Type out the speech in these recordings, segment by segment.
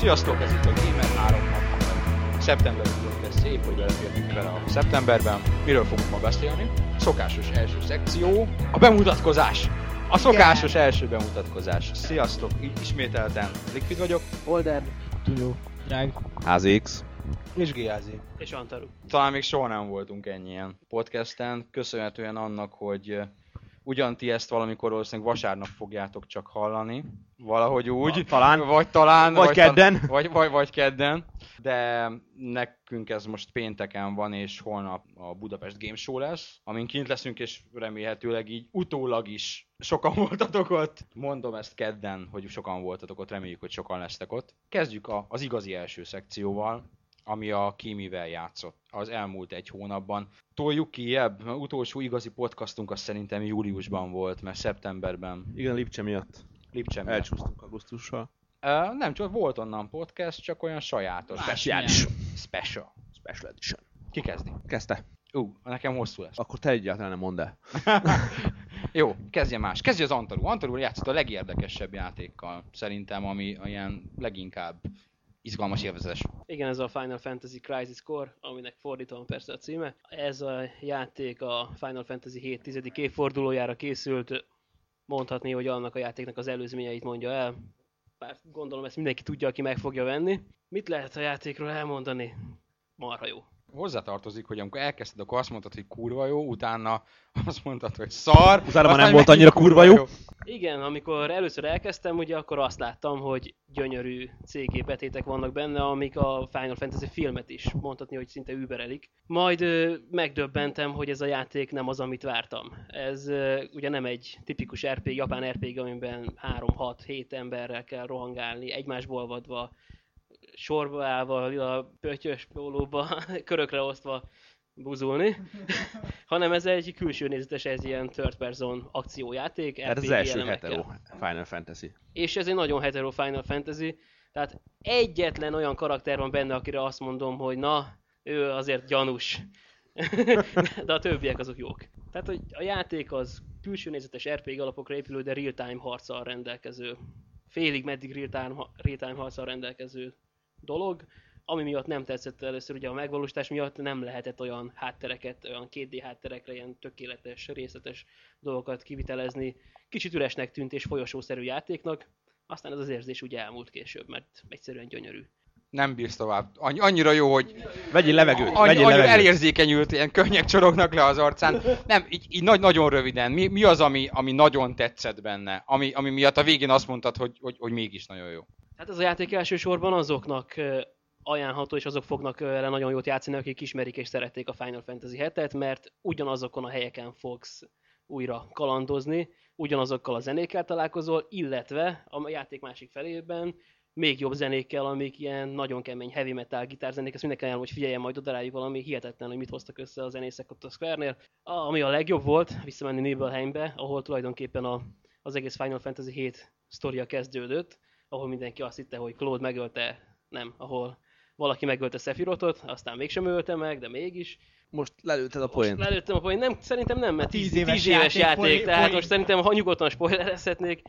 Sziasztok, ez itt a Gamer 3 szeptember lesz épp, hogy belefértünk vele a szeptemberben. Miről fogunk ma beszélni? Szokásos első szekció, a bemutatkozás! A szokásos első bemutatkozás. Sziasztok, ismételten Liquid vagyok. Holder. Tudó. Drág. HZX. És GAZ. És Antaru. Talán még soha nem voltunk ennyien podcasten, köszönhetően annak, hogy ugyan ti ezt valamikor valószínűleg vasárnap fogjátok csak hallani, valahogy úgy. Talán. Vagy talán. Vagy kedden. tal- Vagy, vagy, vagy kedden. De nekünk ez most pénteken van, és holnap a Budapest Game Show lesz, amin kint leszünk, és remélhetőleg így utólag is sokan voltatok ott. Mondom ezt kedden, hogy sokan voltatok ott, reméljük, hogy sokan lesztek ott. Kezdjük a, az igazi első szekcióval, ami a Kimivel játszott az elmúlt egy hónapban. Toljuk ki ebb, utolsó igazi podcastunk az szerintem júliusban volt, mert szeptemberben Igen, Lipcse miatt Lipcse miatt. elcsúsztunk augusztussal. Ö, nem csak volt onnan podcast, csak olyan sajátos. Speciális. Special. Special Edition. Ki kezdi? Kezdte. Ú, nekem hosszú lesz. Akkor te egyáltalán nem mondd el. Jó, kezdje más. Kezdje az Antaru. Antaru játszott a legérdekesebb játékkal, szerintem, ami ilyen leginkább izgalmas élvezés. Igen, ez a Final Fantasy Crisis Core, aminek fordítom persze a címe. Ez a játék a Final Fantasy 7 10. évfordulójára készült. Mondhatni, hogy annak a játéknak az előzményeit mondja el. Bár gondolom ezt mindenki tudja, aki meg fogja venni. Mit lehet a játékról elmondani? Marha jó. Hozzátartozik, hogy amikor elkezdted, akkor azt mondtad, hogy kurva jó, utána azt mondtad, hogy szar. Utána már nem volt annyira kurva jó. Igen, amikor először elkezdtem, ugye akkor azt láttam, hogy gyönyörű CG betétek vannak benne, amik a Final Fantasy filmet is mondhatni, hogy szinte überelik. Majd ö, megdöbbentem, hogy ez a játék nem az, amit vártam. Ez ö, ugye nem egy tipikus RPG, japán RPG, amiben 3-6-7 emberrel kell rohangálni, egymásból vadva, sorba állva, a pöttyös pólóba, körökre osztva buzulni, hanem ez egy külső nézetes, ez ilyen third person akciójáték, Tehát ez RPG az első elemekkel. hetero Final Fantasy. És ez egy nagyon hetero Final Fantasy, tehát egyetlen olyan karakter van benne, akire azt mondom, hogy na, ő azért gyanús. de a többiek azok jók. Tehát, hogy a játék az külső nézetes RPG alapokra épülő, de real-time harccal rendelkező, félig meddig real-time, real-time harccal rendelkező dolog, ami miatt nem tetszett először, ugye a megvalósítás miatt nem lehetett olyan háttereket, olyan 2D hátterekre ilyen tökéletes, részletes dolgokat kivitelezni. Kicsit üresnek tűnt és folyosószerű játéknak, aztán ez az érzés úgy elmúlt később, mert egyszerűen gyönyörű. Nem bírsz tovább. Annyi, annyira jó, hogy Vegyél levegőt, annyi, vegyél annyira levegőt. elérzékenyült, ilyen könnyek csorognak le az arcán. Nem, így, így nagy, nagyon röviden. Mi, mi az, ami, ami nagyon tetszett benne? Ami, ami miatt a végén azt mondtad, hogy, hogy, hogy mégis nagyon jó. Hát ez a játék elsősorban azoknak ajánlható, és azok fognak vele nagyon jót játszani, akik ismerik és szerették a Final Fantasy 7-et, mert ugyanazokon a helyeken fogsz újra kalandozni, ugyanazokkal a zenékkel találkozol, illetve a játék másik felében még jobb zenékkel, amik ilyen nagyon kemény heavy metal gitárzenék, ezt mindenki ajánlom, hogy figyeljen majd oda rájuk valami hihetetlen, hogy mit hoztak össze a zenészek ott a Square-nél. Ami a legjobb volt, visszamenni Nibelheimbe, ahol tulajdonképpen a, az egész Final Fantasy 7 sztoria kezdődött, ahol mindenki azt hitte, hogy Claude megölte, nem, ahol valaki megölte Sephirothot, aztán mégsem ölte meg, de mégis. Most lelőtted a Most poént. lelőttem a poén, nem, szerintem nem, mert 10 Tíz éves, éves tíz éves játék, játék, poén- tehát poén. most szerintem, ha nyugodtan spoilerezhetnék,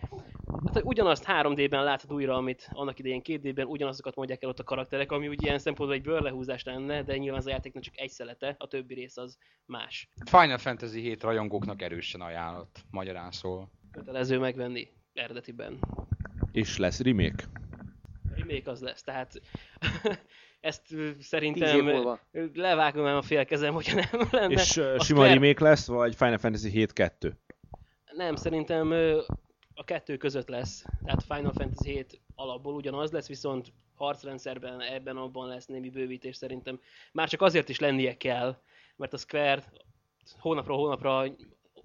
hát, hogy ugyanazt 3D-ben látod újra, amit annak idején 2D-ben, ugyanazokat mondják el ott a karakterek, ami ugye ilyen szempontból egy bőrlehúzás lenne, de nyilván az a játéknak csak egy szelete, a többi rész az más. Final Fantasy 7 rajongóknak erősen ajánlott, magyarán szól. Kötelező megvenni eredetiben. És lesz remake. remake az lesz, tehát ezt szerintem levágom el a fél kezem, hogyha nem lenne. És uh, A sima Square- remake lesz, vagy Final Fantasy 7-2? Nem, szerintem a kettő között lesz. Tehát Final Fantasy 7 alapból ugyanaz lesz, viszont harcrendszerben ebben abban lesz némi bővítés szerintem. Már csak azért is lennie kell, mert a Square hónapról hónapra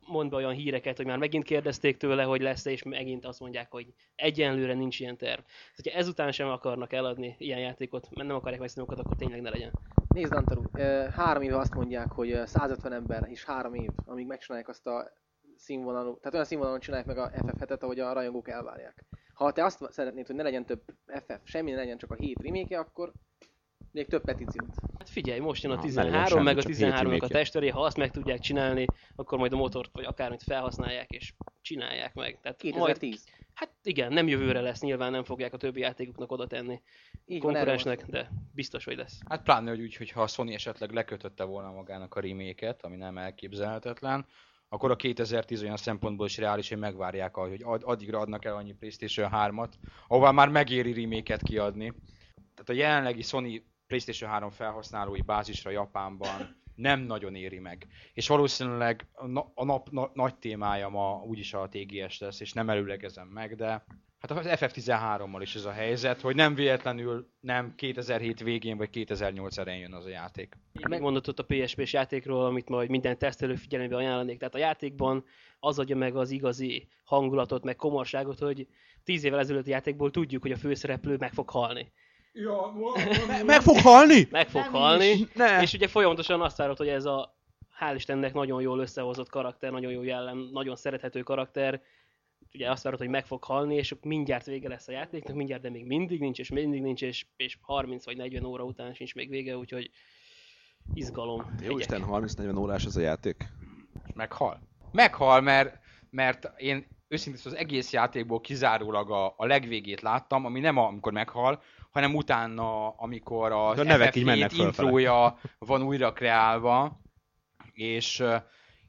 mond be olyan híreket, hogy már megint kérdezték tőle, hogy lesz-e, és megint azt mondják, hogy egyenlőre nincs ilyen terv. Tehát, hogyha ezután sem akarnak eladni ilyen játékot, mert nem akarják megszínni magukat, akkor tényleg ne legyen. Nézd, Antaru, három éve azt mondják, hogy ö, 150 ember és három év, amíg megcsinálják azt a színvonalú, tehát olyan színvonalon csinálják meg a FF7-et, ahogy a rajongók elvárják. Ha te azt szeretnéd, hogy ne legyen több FF, semmi ne legyen csak a 7 remake akkor még több petíciót. Hát figyelj, most jön a Na, ne 13, legyen semmi, meg a csak 13-nak a testőré, ha azt meg tudják csinálni, akkor majd a motort vagy akármit felhasználják és csinálják meg. Tehát majd, 2010. hát igen, nem jövőre lesz, nyilván nem fogják a többi játékuknak oda tenni. Így erről van konkurensnek, de biztos, hogy lesz. Hát pláne, hogy úgy, hogyha a Sony esetleg lekötötte volna magának a remake ami nem elképzelhetetlen, akkor a 2010 olyan szempontból is reális, hogy megvárják, hogy ad, addigra adnak el annyi PlayStation 3-at, ahová már megéri remake kiadni. Tehát a jelenlegi Sony PlayStation 3 felhasználói bázisra Japánban nem nagyon éri meg. És valószínűleg a, na- a nap na- nagy témája ma úgyis a TGS lesz, és nem előlegezem meg, de hát az FF13-mal is ez a helyzet, hogy nem véletlenül nem 2007 végén vagy 2008 elején jön az a játék. Meg mondott ott a PSP-s játékról, amit majd minden tesztelő figyelembe ajánlanék. Tehát a játékban az adja meg az igazi hangulatot, meg komorságot, hogy tíz évvel ezelőtti játékból tudjuk, hogy a főszereplő meg fog halni. Meg fog halni? Meg fog Nem halni, is, ne. és ugye folyamatosan azt várod, hogy ez a hál' Istennek nagyon jól összehozott karakter, nagyon jó jellem, nagyon szerethető karakter, ugye azt várod, hogy meg fog halni, és mindjárt vége lesz a játéknak, mindjárt, de még mindig nincs, és mindig nincs, és, és 30 vagy 40 óra után sincs még vége, úgyhogy izgalom. Jó Egyek. Isten, 30-40 órás ez a játék. És meghal. Meghal, mert, mert én őszintén szóval az egész játékból kizárólag a, a legvégét láttam, ami nem a, amikor meghal, hanem utána, amikor az A nevek így mennek FF7 fölfele. intrója van újra kreálva, és,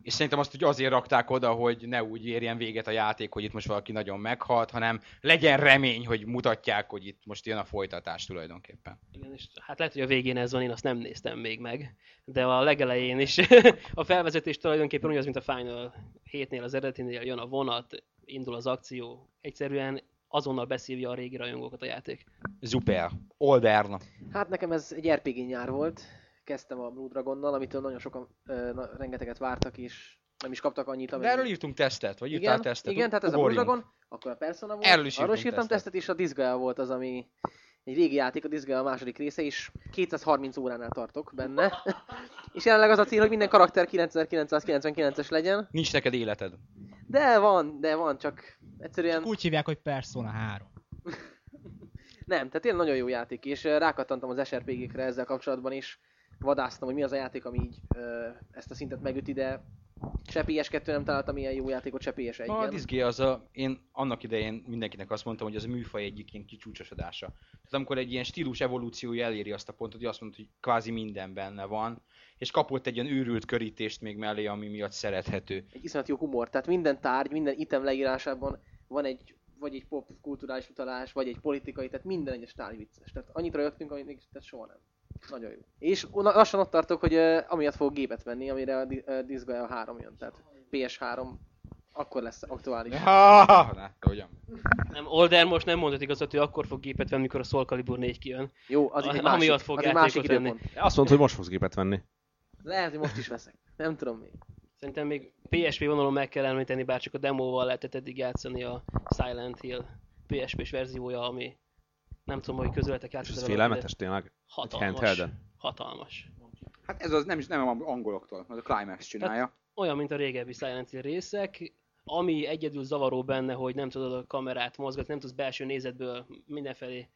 és szerintem azt úgy azért rakták oda, hogy ne úgy érjen véget a játék, hogy itt most valaki nagyon meghalt, hanem legyen remény, hogy mutatják, hogy itt most jön a folytatás tulajdonképpen. Igen, és hát lehet, hogy a végén ez van, én azt nem néztem még meg, de a legelején is a felvezetés tulajdonképpen ugyanaz, mint a Final 7-nél, az eredetinél jön a vonat, indul az akció, egyszerűen azonnal beszívja a régi rajongókat a játék. Super. Olderna. Hát nekem ez egy RPG nyár volt. Kezdtem a Blue Dragonnal, amitől nagyon sokan, ö, na, rengeteget vártak, és nem is kaptak annyit, De amennyi- erről írtunk tesztet, vagy írtál igen, tesztet? igen, tehát ez a Blue Ugorjunk. Dragon, akkor a Persona volt, Erről is arról is írtam tesztet. tesztet, és a Disgaea volt az, ami egy régi játék, a Disgaea a második része, és 230 óránál tartok benne. és jelenleg az a cél, hogy minden karakter 9999-es legyen, Nincs neked életed. De van, de van, csak egyszerűen... Úgy hívják, hogy Persona 3. Nem, tehát tényleg nagyon jó játék, és rákattantam az SRPG-kre ezzel kapcsolatban is. Vadásztam, hogy mi az a játék, ami így ö, ezt a szintet megüti, de se PS2 nem találtam ilyen jó játékot, se PS1-en. A Disgaea az a, én annak idején mindenkinek azt mondtam, hogy az a műfaj egyik ilyen kicsúcsosodása. Tehát amikor egy ilyen stílus evolúciója eléri azt a pontot, hogy azt mondta, hogy kvázi minden benne van, és kapott egy ilyen őrült körítést még mellé, ami miatt szerethető. Egy iszonyat jó humor, tehát minden tárgy, minden item leírásában van egy vagy egy pop kulturális utalás, vagy egy politikai, tehát minden egyes tárgy vicces. Tehát annyit rögtünk, amit még tehát soha nem. Nagyon jó. És lassan ott tartok, hogy uh, amiatt fogok gépet venni, amire a uh, Disgaea 3 jön, tehát PS3 akkor lesz aktuális. Ha, ne, ugyan. Nem, Older most nem mondott igazat, hogy akkor fog gépet venni, mikor a Soul Calibur 4 kijön. Jó, az így egy Amiatt másik, fog az egy másik venni. Azt mondta, hogy most fogsz gépet venni. Lehet, hogy most is veszek. Nem tudom még. Szerintem még PSP vonalon meg kell említeni, bár csak a demóval lehetett eddig játszani a Silent Hill PSP-s verziója, ami nem tudom, hogy közöletek És ez játszott félelmetes tényleg? Hatalmas. Hatalmas. Hát ez az nem, is- nem a angoloktól, az a Climax csinálja. Olyan, mint a régebbi Silent Hill részek, ami egyedül zavaró benne, hogy nem tudod a kamerát mozgatni, nem tudsz belső nézetből mindenfelé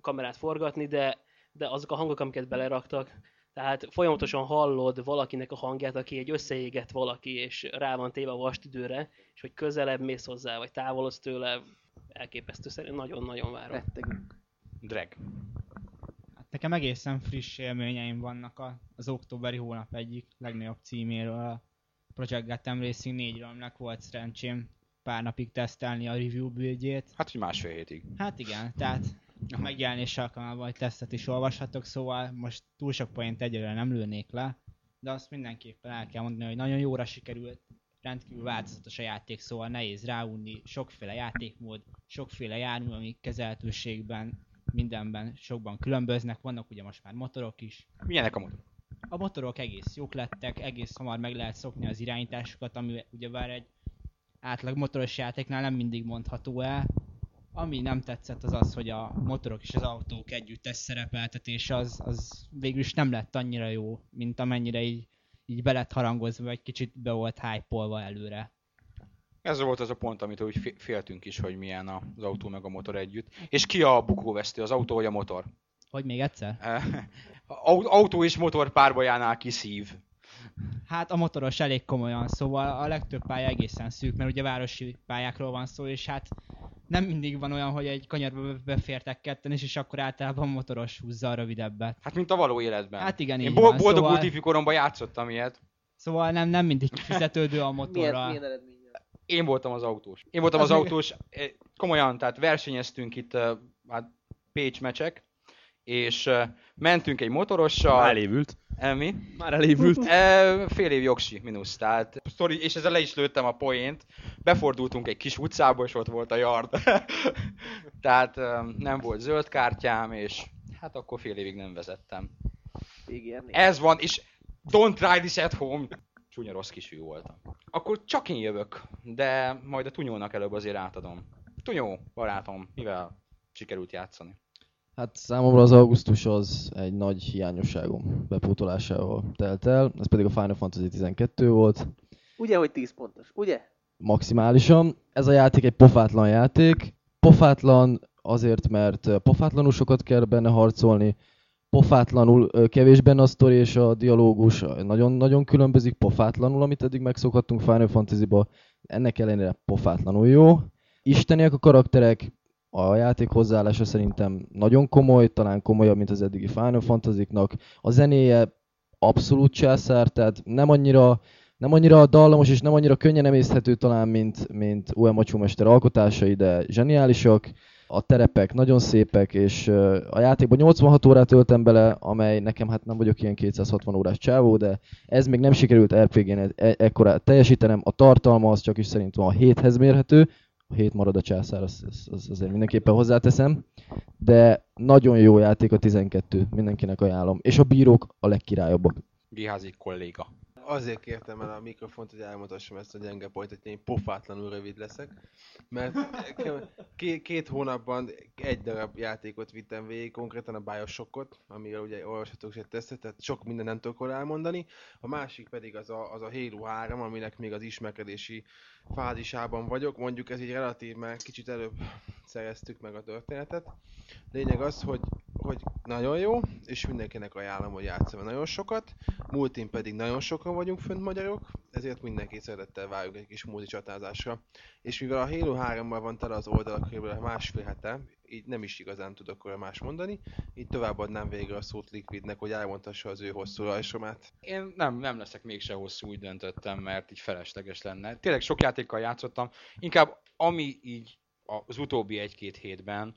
kamerát forgatni, de, de azok a hangok, amiket beleraktak, tehát folyamatosan hallod valakinek a hangját, aki egy összeégett valaki, és rá van téve a vastüdőre, és hogy közelebb mész hozzá, vagy távolodsz tőle, elképesztő szerint nagyon-nagyon várom. Rettegünk. Drag. Hát nekem egészen friss élményeim vannak a, az októberi hónap egyik legnagyobb címéről, a Project Gotham Racing 4-ről, aminek volt szerencsém pár napig tesztelni a review buildjét. Hát, hogy másfél hétig. Hát igen, tehát a megjelenés alkalmával egy tesztet is olvashatok, szóval most túl sok point egyelőre nem lőnék le, de azt mindenképpen el kell mondani, hogy nagyon jóra sikerült, rendkívül változatos a játék, szóval nehéz ráunni, sokféle játékmód, sokféle jármű, amik kezelhetőségben, mindenben sokban különböznek, vannak ugye most már motorok is. Milyenek a motor? A motorok egész jók lettek, egész hamar meg lehet szokni az irányításokat, ami ugyebár egy átlag motoros játéknál nem mindig mondható el. Ami nem tetszett az az, hogy a motorok és az autók együttes szerepeltetés az, az végül is nem lett annyira jó, mint amennyire így, így be lett harangozva, vagy kicsit be volt hype előre. Ez volt az a pont, amit úgy fé- féltünk is, hogy milyen az autó meg a motor együtt. És ki a bukóvesztő, az autó vagy a motor? Hogy még egyszer? Au- Autó és motor párbajánál ki szív. Hát a motoros elég komolyan, szóval a legtöbb pálya egészen szűk, mert ugye városi pályákról van szó, és hát nem mindig van olyan, hogy egy kanyarba be- befértek ketten, és, és akkor általában motoros húzza a rövidebbet. Hát mint a való életben. Hát igen, Én így bo- van. boldog Szóval- útifi koromban játszottam ilyet. Szóval nem, nem mindig kifizetődő a Milyen, motorra. milyen eredménnyel? Én voltam az autós. Én voltam Az az, autós. eh, Komolyan, tehát versenyeztünk itt uh, hát Pécs mecsek, és uh, mentünk egy motorossal. Elévült. Eh, mi? Már elévült. E, fél év jogsi, mínusz. Tehát, sorry, és ezzel le is lőttem a poént. Befordultunk egy kis utcába, és ott volt a yard. Tehát em, nem volt zöld kártyám, és hát akkor fél évig nem vezettem. PGR-nél? Ez van, és don't try this at home. Csúnya rossz kisű voltam. Akkor csak én jövök, de majd a Tunyónak előbb azért átadom. Tunyó, barátom, mivel sikerült játszani? Hát számomra az augusztus az egy nagy hiányosságom bepótolásával telt el, ez pedig a Final Fantasy 12 volt, Ugye, hogy 10 pontos, ugye? maximálisan. Ez a játék egy pofátlan játék. Pofátlan azért, mert pofátlanul sokat kell benne harcolni, pofátlanul kevés benne a sztori és a dialógus, nagyon-nagyon különbözik pofátlanul, amit eddig megszokhattunk Final Fantasy-ba. Ennek ellenére pofátlanul jó. Isteniek a karakterek, a játék hozzáállása szerintem nagyon komoly, talán komolyabb, mint az eddigi Final Fantasy-knak. A zenéje abszolút császár, tehát nem annyira nem annyira dallamos és nem annyira könnyen emészthető talán, mint, mint Uematsu mester alkotásai, de zseniálisak. A terepek nagyon szépek, és a játékban 86 órát töltem bele, amely nekem hát nem vagyok ilyen 260 órás csávó, de ez még nem sikerült RPG-n e- e- ekkorát teljesítenem. A tartalma az csak is szerintem a 7-hez mérhető, a 7 marad a császár, azt, azt, azt azért mindenképpen hozzáteszem, de nagyon jó játék a 12, mindenkinek ajánlom, és a bírók a legkirályabbak. Giházi kolléga. Azért kértem el a mikrofont, hogy elmutassam ezt a gyenge pontot, hogy én pofátlanul rövid leszek. Mert két, két hónapban egy darab játékot vittem végig, konkrétan a Bioshockot, amiről ugye olvashatok is egy tesztet, tehát sok minden nem tudok elmondani. A másik pedig az a, az a Halo 3, aminek még az ismerkedési fázisában vagyok. Mondjuk ez így relatív, mert kicsit előbb szereztük meg a történetet. Lényeg az, hogy, hogy nagyon jó, és mindenkinek ajánlom, hogy játszom nagyon sokat. Multin pedig nagyon sokan vagyunk fönt magyarok, ezért mindenki szeretettel várjuk egy kis multi csatázásra. És mivel a Halo 3-mal van tele az oldalak kb. másfél hete, így nem is igazán tudok róla más mondani, így továbbadnám végre a szót Liquidnek, hogy elmondhassa az ő hosszú rajzsomát. Én nem, nem leszek mégse hosszú, úgy döntöttem, mert így felesleges lenne. Tényleg sok játékkal játszottam, inkább ami így az utóbbi egy-két hétben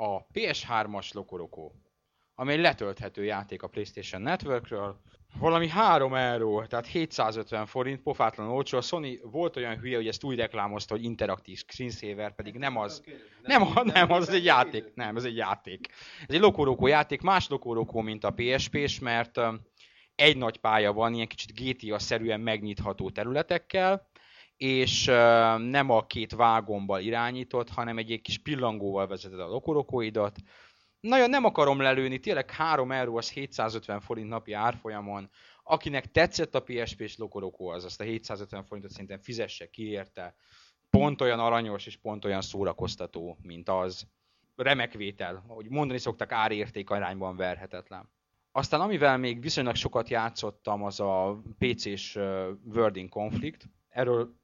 a PS3-as Lokoroko, ami egy letölthető játék a PlayStation Networkről, valami 3 euró, tehát 750 forint, pofátlan olcsó. A Sony volt olyan hülye, hogy ezt úgy reklámozta, hogy interaktív screensaver, pedig nem az. Nem, nem, nem az egy játék. Nem, ez egy játék. Ez egy Lokoroko játék, más Lokoroko, mint a PSP-s, mert egy nagy pálya van, ilyen kicsit GTA-szerűen megnyitható területekkel, és nem a két vágommal irányított, hanem egy, egy kis pillangóval vezeted a lokorokóidat. Nagyon nem akarom lelőni, tényleg 3 euró az 750 forint napi árfolyamon. Akinek tetszett a PSP-s lokorokó, az azt a 750 forintot szerintem fizesse ki érte. Pont olyan aranyos és pont olyan szórakoztató, mint az. Remek vétel, ahogy mondani szoktak, árérték arányban verhetetlen. Aztán amivel még viszonylag sokat játszottam, az a PC-s Wording Conflict. Erről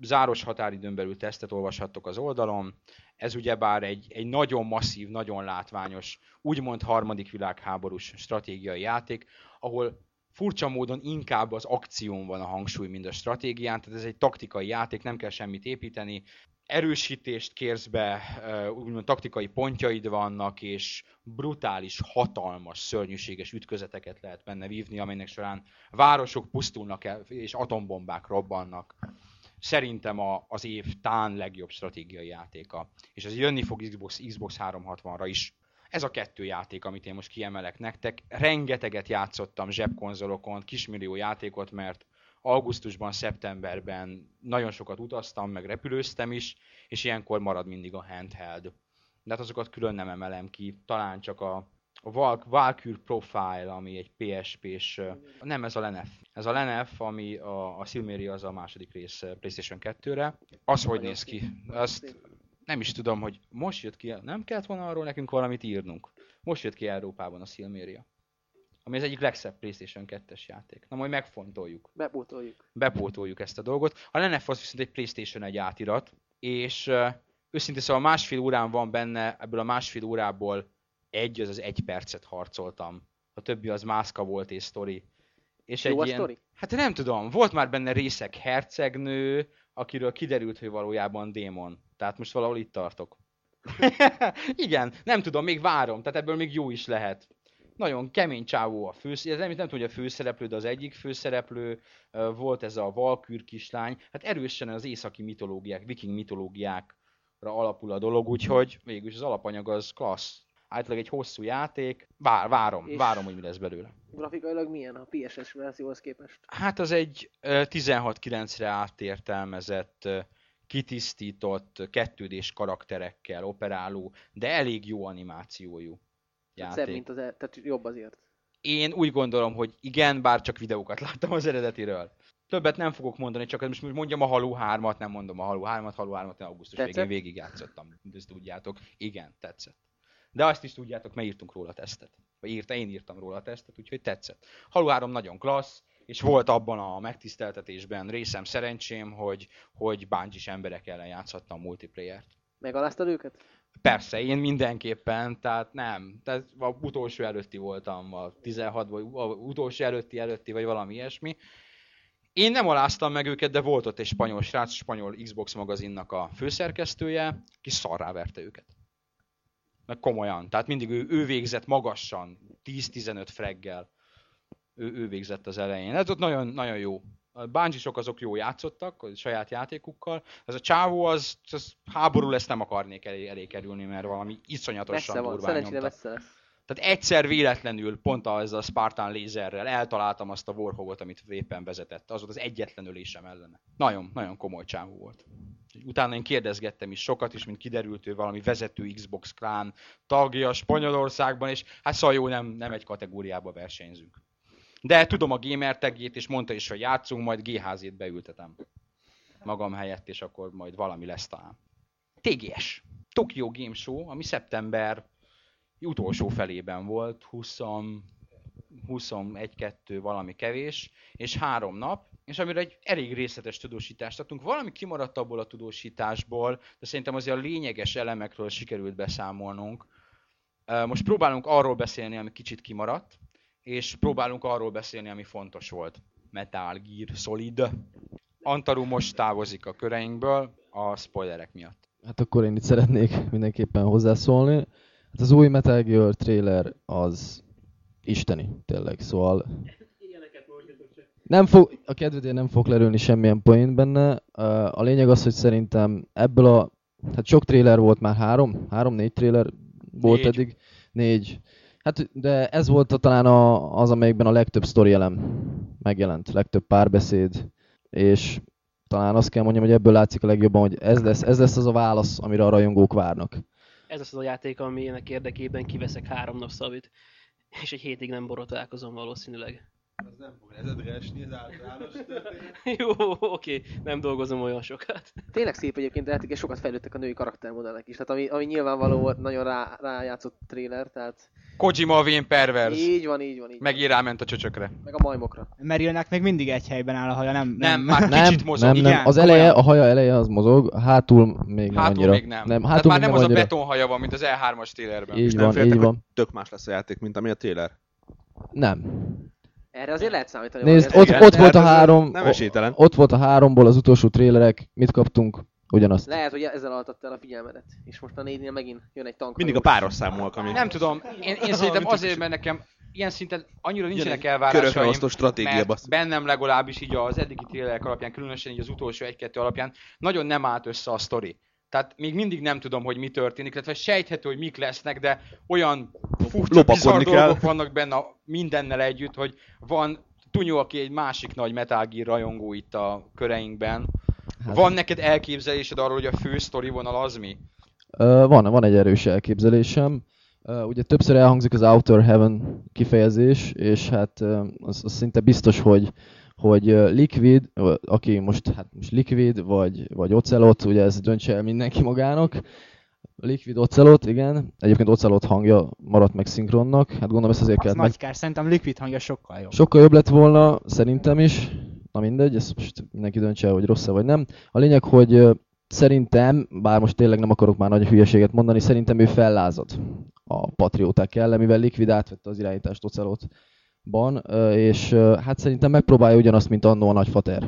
záros határidőn belül tesztet olvashattok az oldalon. Ez ugyebár egy, egy nagyon masszív, nagyon látványos, úgymond harmadik világháborús stratégiai játék, ahol furcsa módon inkább az akción van a hangsúly, mint a stratégián, tehát ez egy taktikai játék, nem kell semmit építeni, erősítést kérsz be, úgymond taktikai pontjaid vannak, és brutális, hatalmas, szörnyűséges ütközeteket lehet benne vívni, amelynek során városok pusztulnak el, és atombombák robbannak. Szerintem a, az év tán legjobb stratégiai játéka. És ez jönni fog Xbox, Xbox 360-ra is. Ez a kettő játék, amit én most kiemelek nektek. Rengeteget játszottam zsebkonzolokon, kismillió játékot, mert augusztusban, szeptemberben nagyon sokat utaztam, meg repülőztem is, és ilyenkor marad mindig a handheld. De hát azokat külön nem emelem ki, talán csak a, a Val- Valkyrie Profile, ami egy PSP-s, nem ez a Lenef. Ez a Lenef, ami a, a Silmeria az a második rész PlayStation 2-re. Az hogy néz ki? Azt nem is tudom, hogy most jött ki, nem kellett volna arról nekünk valamit írnunk. Most jött ki Európában a Silmeria. Ami az egyik legszebb PlayStation 2-es játék. Na majd megfontoljuk Bepótoljuk. bepótoljuk ezt a dolgot. A Lenef az viszont egy PlayStation 1 átirat, és őszintén szóval másfél órán van benne, ebből a másfél órából egy, az az egy percet harcoltam. A többi az mászka volt és sztori. És Jó a egy ilyen, sztori? hát nem tudom, volt már benne részek hercegnő, akiről kiderült, hogy valójában démon. Tehát most valahol itt tartok. Igen, nem tudom, még várom, tehát ebből még jó is lehet. Nagyon kemény csávó a főszereplő, nem, nem tudom, hogy a főszereplő, de az egyik főszereplő volt ez a Valkür kislány. Hát erősen az északi mitológiák, viking mitológiákra alapul a dolog, úgyhogy végülis az alapanyag az klassz. Általában egy hosszú játék, Vár, várom, És- várom, hogy mi lesz belőle. Grafikailag milyen a PSS verzióhoz képest? Hát az egy ö, 16-9-re átértelmezett, kitisztított, kettődés karakterekkel operáló, de elég jó animációjú Szebb, játék. mint az, el- tehát jobb azért. Én úgy gondolom, hogy igen, bár csak videókat láttam az eredetiről. Többet nem fogok mondani, csak most mondjam a Halo 3-at, nem mondom a Halo 3-at, Halo 3-at én augusztus Tetszett? végén végigjátszottam, ezt tudjátok. Igen, tetszett. De azt is tudjátok, mert írtunk róla tesztet. Vagy írta, én írtam róla tesztet, úgyhogy tetszett. Halo 3 nagyon klassz, és volt abban a megtiszteltetésben részem szerencsém, hogy, hogy bungie emberek ellen játszhattam multiplayer-t. Megaláztad őket? Persze, én mindenképpen, tehát nem. Tehát a utolsó előtti voltam, a 16 vagy a utolsó előtti előtti, vagy valami ilyesmi. Én nem aláztam meg őket, de volt ott egy spanyol srác, spanyol Xbox magazinnak a főszerkesztője, aki szarrá verte őket. Meg komolyan. Tehát mindig ő, ő végzett magasan, 10-15 freggel. Ő, ő végzett az elején. Ez ott nagyon, nagyon jó. A bungie azok jó játszottak a saját játékukkal. Ez a csávó, az, az háború lesz, nem akarnék elé, elé kerülni, mert valami iszonyatosan Messze van, durván szerencsére nyomta. messze lesz. Tehát egyszer véletlenül, pont az a Spartan lézerrel eltaláltam azt a Warhogot, amit éppen vezetett. Az volt az egyetlen ölésem ellene. Nagyon, nagyon komoly csávó volt. Utána én kérdezgettem is sokat is, mint kiderült, ő valami vezető Xbox klán tagja Spanyolországban, és hát szóval jó, nem, nem egy kategóriába versenyzünk. De tudom a gamer tagjét, és mondta is, hogy játszunk, majd GHZ-t beültetem magam helyett, és akkor majd valami lesz talán. TGS. Tokyo Game Show, ami szeptember utolsó felében volt, 20, 21-2 valami kevés, és három nap, és amire egy elég részletes tudósítást adtunk. Valami kimaradt abból a tudósításból, de szerintem azért a lényeges elemekről sikerült beszámolnunk. Most próbálunk arról beszélni, ami kicsit kimaradt, és próbálunk arról beszélni, ami fontos volt. Metal Gear Solid. Antaru most távozik a köreinkből a spoilerek miatt. Hát akkor én itt szeretnék mindenképpen hozzászólni. Hát az új Metal Gear trailer az isteni, tényleg, szóval nem fog, a kedvedért nem fog lerülni semmilyen point benne. A lényeg az, hogy szerintem ebből a, hát sok trailer volt már, három, három-négy trailer volt Négy. eddig, négy. Hát, de ez volt a, talán a, az, amelyikben a legtöbb sztori elem megjelent, legtöbb párbeszéd, és talán azt kell mondjam, hogy ebből látszik a legjobban, hogy ez lesz, ez lesz az a válasz, amire a rajongók várnak. Ez az a játék, aminek érdekében kiveszek három nap szabit, és egy hétig nem borotálkozom valószínűleg. Az nem fog ezedre esni, ez általános. Jó, oké, nem dolgozom olyan sokat. Tényleg szép egyébként a játék, és sokat fejlődtek a női karaktermodellek is. Tehát ami, ami nyilvánvaló volt, nagyon rá, rájátszott trailer, tehát Kojima a vén perverz. így van, így van, így. Megint ráment a csöcsökre. Meg a majmokra. Merillnek még mindig egy helyben áll a haja, nem? Nem, már Nem, kicsit mozog. nem, igen, nem. Az eleje, a haja eleje az mozog, hátul még nem Hátul annyira. még nem. nem Tehát hátul már még nem nem az a annyira. betonhaja van, mint az E3-as trailerben. Így nem van, féltek, így hogy van. Tök más lesz a játék, mint ami a trailer. Nem. Erre azért lehet számítani. Nézd, ott, Igen, ott volt a három, nem esélytelen. ott volt a háromból az utolsó trélerek, mit kaptunk? Ugyanazt. Lehet, hogy ezzel altatta el a figyelmedet. És most a négynél megint jön egy tank. Mindig a páros számúak, ami Nem tudom, én, én szerintem azért, mert nekem ilyen szinten annyira nincsenek elvárásaim, stratégia, mert basszus. bennem legalábbis így az eddigi trailerek alapján, különösen így az utolsó egy-kettő alapján, nagyon nem állt össze a sztori. Tehát még mindig nem tudom, hogy mi történik, illetve sejthető, hogy mik lesznek, de olyan furcsa, bizarr dolgok vannak benne mindennel együtt, hogy van Tunyó, aki egy másik nagy Metal Gear rajongó itt a köreinkben. Hát- Van neked elképzelésed arról, hogy a fő sztori vonal az mi? Van, van egy erős elképzelésem. Ugye többször elhangzik az Outer Heaven kifejezés, és hát az, az szinte biztos, hogy hogy Liquid, aki most, hát most Liquid, vagy, vagy Ocelot, ugye ez döntse el mindenki magának. Liquid Ocelot, igen. Egyébként Ocelot hangja maradt meg szinkronnak. Hát gondolom ezt azért Az kellett meg... nagy kár, szerintem Liquid hangja sokkal jobb. Sokkal jobb lett volna, szerintem is. Na mindegy, ezt most mindenki döntse el, hogy rossz vagy nem. A lényeg, hogy szerintem, bár most tényleg nem akarok már nagy hülyeséget mondani, szerintem ő fellázad a patrióták ellen, mivel Liquid átvette az irányítást Ocelotban, ö, és hát szerintem megpróbálja ugyanazt, mint annó a nagyfater.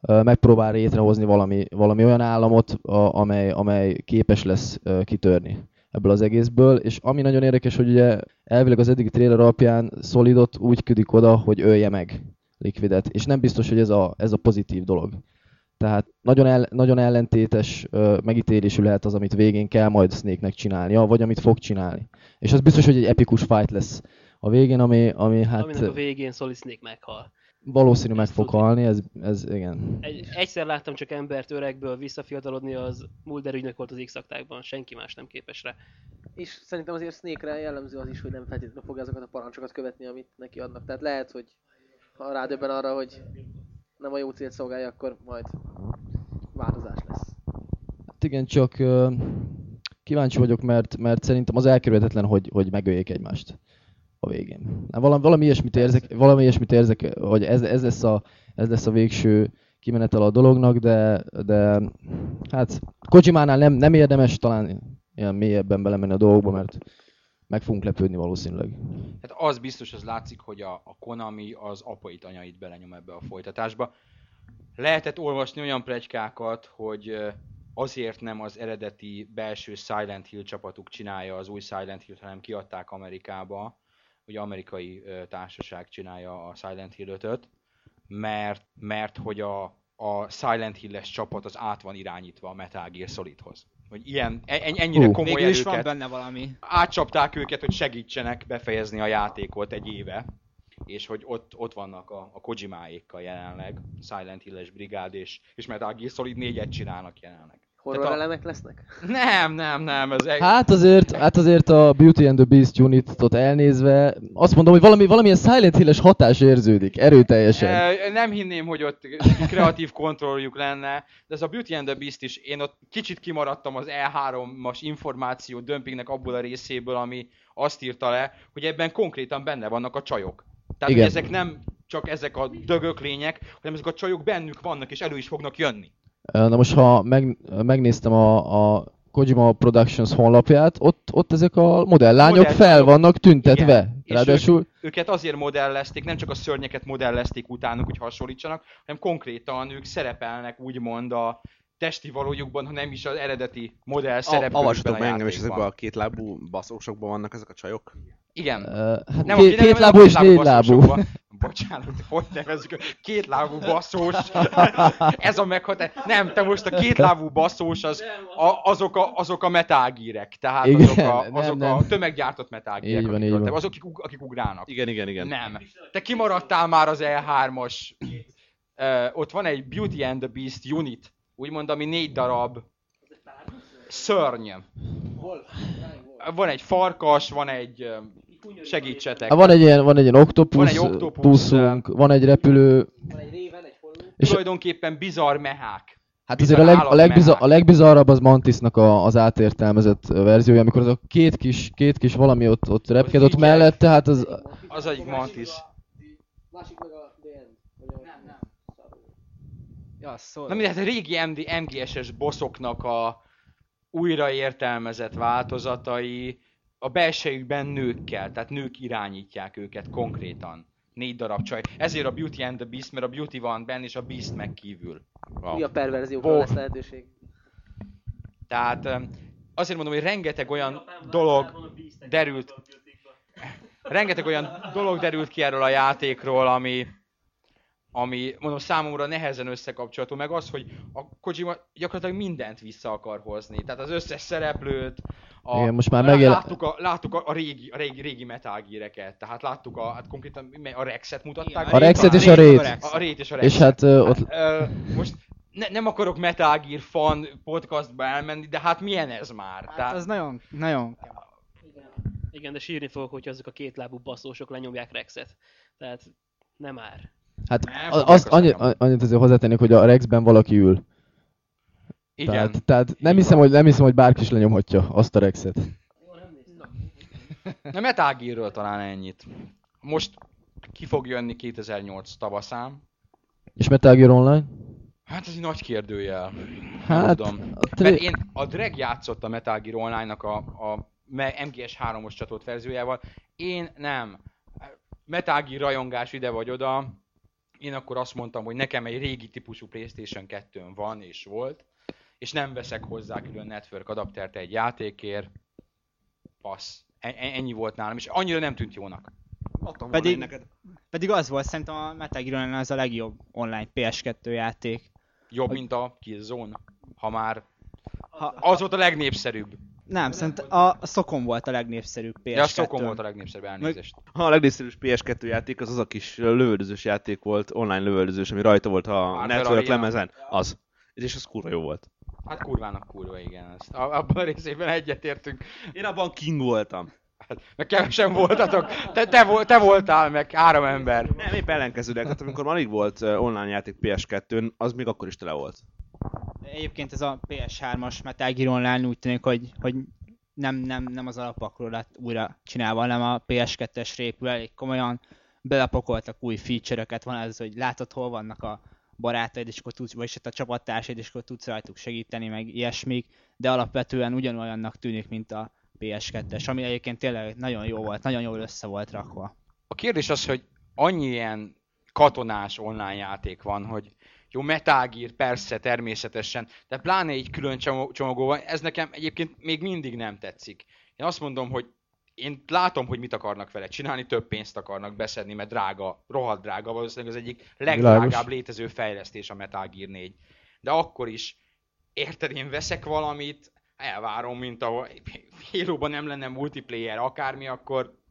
Megpróbál létrehozni valami, valami olyan államot, amely, amely képes lesz kitörni ebből az egészből, és ami nagyon érdekes, hogy ugye elvileg az eddigi trailer alapján Solidot úgy küdik oda, hogy ölje meg Liquidet, és nem biztos, hogy ez a, ez a pozitív dolog. Tehát nagyon, el, nagyon ellentétes ö, megítélésű lehet az, amit végén kell majd Snake-nek csinálnia, vagy amit fog csinálni. És az biztos, hogy egy epikus fight lesz a végén, ami, ami hát Aminek a végén Solid Snake meghal. valószínű meg fog halni, ez, ez igen. Egy, egyszer láttam csak embert öregből visszafiatalodni, az Mulder ügynök volt az x senki más nem képes rá. És szerintem azért Snake-re jellemző az is, hogy nem feltétlenül fogja azokat a parancsokat követni, amit neki adnak. Tehát lehet, hogy ha rádöbben arra, hogy nem a jó célt szolgálja, akkor majd változás lesz. Hát igen, csak kíváncsi vagyok, mert, mert szerintem az elkerülhetetlen, hogy, hogy megöljék egymást a végén. Valami, valami ilyesmit érzek, valami ilyesmit érzek, hogy ez, ez, lesz a, ez lesz a végső kimenetel a dolognak, de, de hát Kojimánál nem, nem érdemes talán ilyen mélyebben belemenni a dolgokba, mert meg fogunk lepődni valószínűleg. Hát az biztos, az látszik, hogy a, a Konami az apait, anyait belenyom ebbe a folytatásba. Lehetett olvasni olyan plegykákat, hogy azért nem az eredeti belső Silent Hill csapatuk csinálja az új Silent Hill, hanem kiadták Amerikába. Ugye amerikai társaság csinálja a Silent Hill 5 mert, mert hogy a, a Silent Hill-es csapat az át van irányítva a Metal Gear Solidhoz. Hogy ilyen, en- ennyire Hú. komoly is van erőket benne valami. átcsapták őket, hogy segítsenek befejezni a játékot egy éve, és hogy ott, ott vannak a, a Kojimáékkal jelenleg, Silent Hill-es brigád, és, és Metal Gear Solid 4-et csinálnak jelenleg. Horror a- elemek lesznek? Nem, nem, nem, ez egy... Hát azért, hát azért a Beauty and the Beast unitot elnézve, azt mondom, hogy valami, valamilyen Silent Hill-es hatás érződik, erőteljesen. Eh, Nem hinném, hogy ott kreatív kontrolljuk lenne, de ez a Beauty and the Beast is, én ott kicsit kimaradtam az E3-as információ dömpingnek abból a részéből, ami azt írta le, hogy ebben konkrétan benne vannak a csajok. Tehát, Igen. hogy ezek nem csak ezek a dögök lények, hanem ezek a csajok bennük vannak, és elő is fognak jönni. Na most, ha meg, megnéztem a, a Kojima Productions honlapját, ott, ott ezek a modellányok Modell- fel vannak tüntetve. Igen. Ráadásul, Őket azért modellezték, nem csak a szörnyeket modellezték utánuk, hogy hasonlítsanak, hanem konkrétan ők szerepelnek úgymond a testi valójukban, ha nem is az eredeti modell szerepükben Avassatok a be engem, és ezekben a kétlábú baszósokban vannak ezek a csajok. Igen. uh, hát Nem, két, nem, két nem, lábú nem, és nem, négy nem, lábú. Bocsánat, hogy nevezzük, őket? két lábú basszós. Ez a meghatár. Nem, te most a két lábú basszós az, a, azok, a, azok a metágírek. Tehát Igen, azok, a, nem, azok nem. a tömeggyártott metágírek. Így van, így van. Azok, akik, akik ugrálnak. Igen, igen, igen. Nem. Te kimaradtál már az E3-as. Uh, ott van egy Beauty and the Beast unit, úgymond, ami négy darab szörny. Van egy farkas, van egy... Segítsetek. Van egy ilyen, van egy ilyen oktopusz, Van egy oktopusz, puszunk, van egy repülő, Van egy réven, egy forró. és Tulajdonképpen bizarr mehák. hát bizarr azért a, leg, a, legbiza, állatmehák. a legbizarrabb az Mantisnak a, az átértelmezett verziója, amikor az a két kis, két kis valami ott, ott repked ott mellette, hát az, Az egyik mantis. Másik meg a. Ja, szól. Na mindegy, hát a régi MD, MGS-es bosszoknak a újra értelmezett változatai a belsejükben nőkkel, tehát nők irányítják őket konkrétan. Négy darab csaj. Ezért a Beauty and the Beast, mert a Beauty van benne, és a Beast meg kívül. Mi a perverziókra Wow. lesz lehetőség? Tehát azért mondom, hogy rengeteg olyan dolog derült, rengeteg olyan dolog derült ki erről a játékról, ami, ami mondom számomra nehezen összekapcsolható, meg az, hogy a Kojima gyakorlatilag mindent vissza akar hozni. Tehát az összes szereplőt, a, Igen, most már megjel- láttuk, a, láttuk a, a, régi, a régi, régi Metal Gear-eket, tehát láttuk a, hát konkrétan a Rexet mutatták. A Rexet és a. Rét. A, Rét és a Rex. és hát ö, ott, Ö, most ne, nem akarok Metal Gear fan podcastba elmenni, de hát milyen ez már? Hát az nagyon, nagyon... Igen, de sírni fogok, hogyha azok a kétlábú basszósok lenyomják Rexet. Tehát nem már. Hát fogják azt, azt annyi, elnyomni. annyit azért hozzátennék, hogy a Rexben valaki ül. Igen. Tehát, tehát nem, hiszem, hogy, nem hiszem, hogy bárki is lenyomhatja azt a Rexet. Na Metal Gear-ről talán ennyit. Most ki fog jönni 2008 tavaszán. És Metal Gear Online? Hát ez egy nagy kérdőjel. Hát, tudom. a Mert tré... én a Drag játszott a Metal Gear Online-nak a, a me- MGS 3-os csatolt verziójával. Én nem. Metal Gear rajongás ide vagy oda. Én akkor azt mondtam, hogy nekem egy régi típusú Playstation 2 van és volt, és nem veszek hozzá külön network adaptert egy játékért. Passz. E- e- ennyi volt nálam, és annyira nem tűnt jónak. Adtam Pedig- Pedig... neked. Pedig az volt szerintem a Metal Gear Online az a legjobb online PS2 játék. Jobb, mint a Killzone, ha már Ha, az volt a legnépszerűbb. Nem, szerintem a, a Szokon volt a legnépszerűbb PS2. De a Szokon volt a legnépszerűbb elnézést. Ha a legnépszerűbb PS2 játék, az az a kis lövöldözős játék volt, online lövöldözős, ami rajta volt a Marvel Network lemezen. Az. És az kurva jó volt. Hát kurvának kurva, igen. Ezt. A- Abban a részében egyetértünk. Én abban king voltam. Hát, meg kevesen voltatok. Te, te, vol, te voltál, meg három ember. Nem, épp ellenkezőleg. Tehát amikor alig volt online játék PS2-n, az még akkor is tele volt. Egyébként ez a PS3-as Metal Gear Online úgy tűnik, hogy, hogy nem, nem, nem az alapokról lett újra csinálva, hanem a PS2-es répül elég komolyan belepakoltak új feature-öket, van ez, hogy látod hol vannak a barátaid, és akkor tudsz, vagy hát a csapattársaid, és akkor tudsz rajtuk segíteni, meg ilyesmik, de alapvetően ugyanolyannak tűnik, mint a PS2-es, ami egyébként tényleg nagyon jó volt, nagyon jól össze volt rakva. A kérdés az, hogy annyi ilyen katonás online játék van, hogy jó, Metal Gear, persze, természetesen, de pláne egy külön csomag- csomagolva, ez nekem egyébként még mindig nem tetszik. Én azt mondom, hogy én látom, hogy mit akarnak vele csinálni, több pénzt akarnak beszedni, mert drága, rohadt drága, valószínűleg az egyik legdrágább létező fejlesztés a Metal Gear 4. De akkor is, érted, én veszek valamit, elvárom, mint ahol Halo-ban nem lenne multiplayer akármi, akkor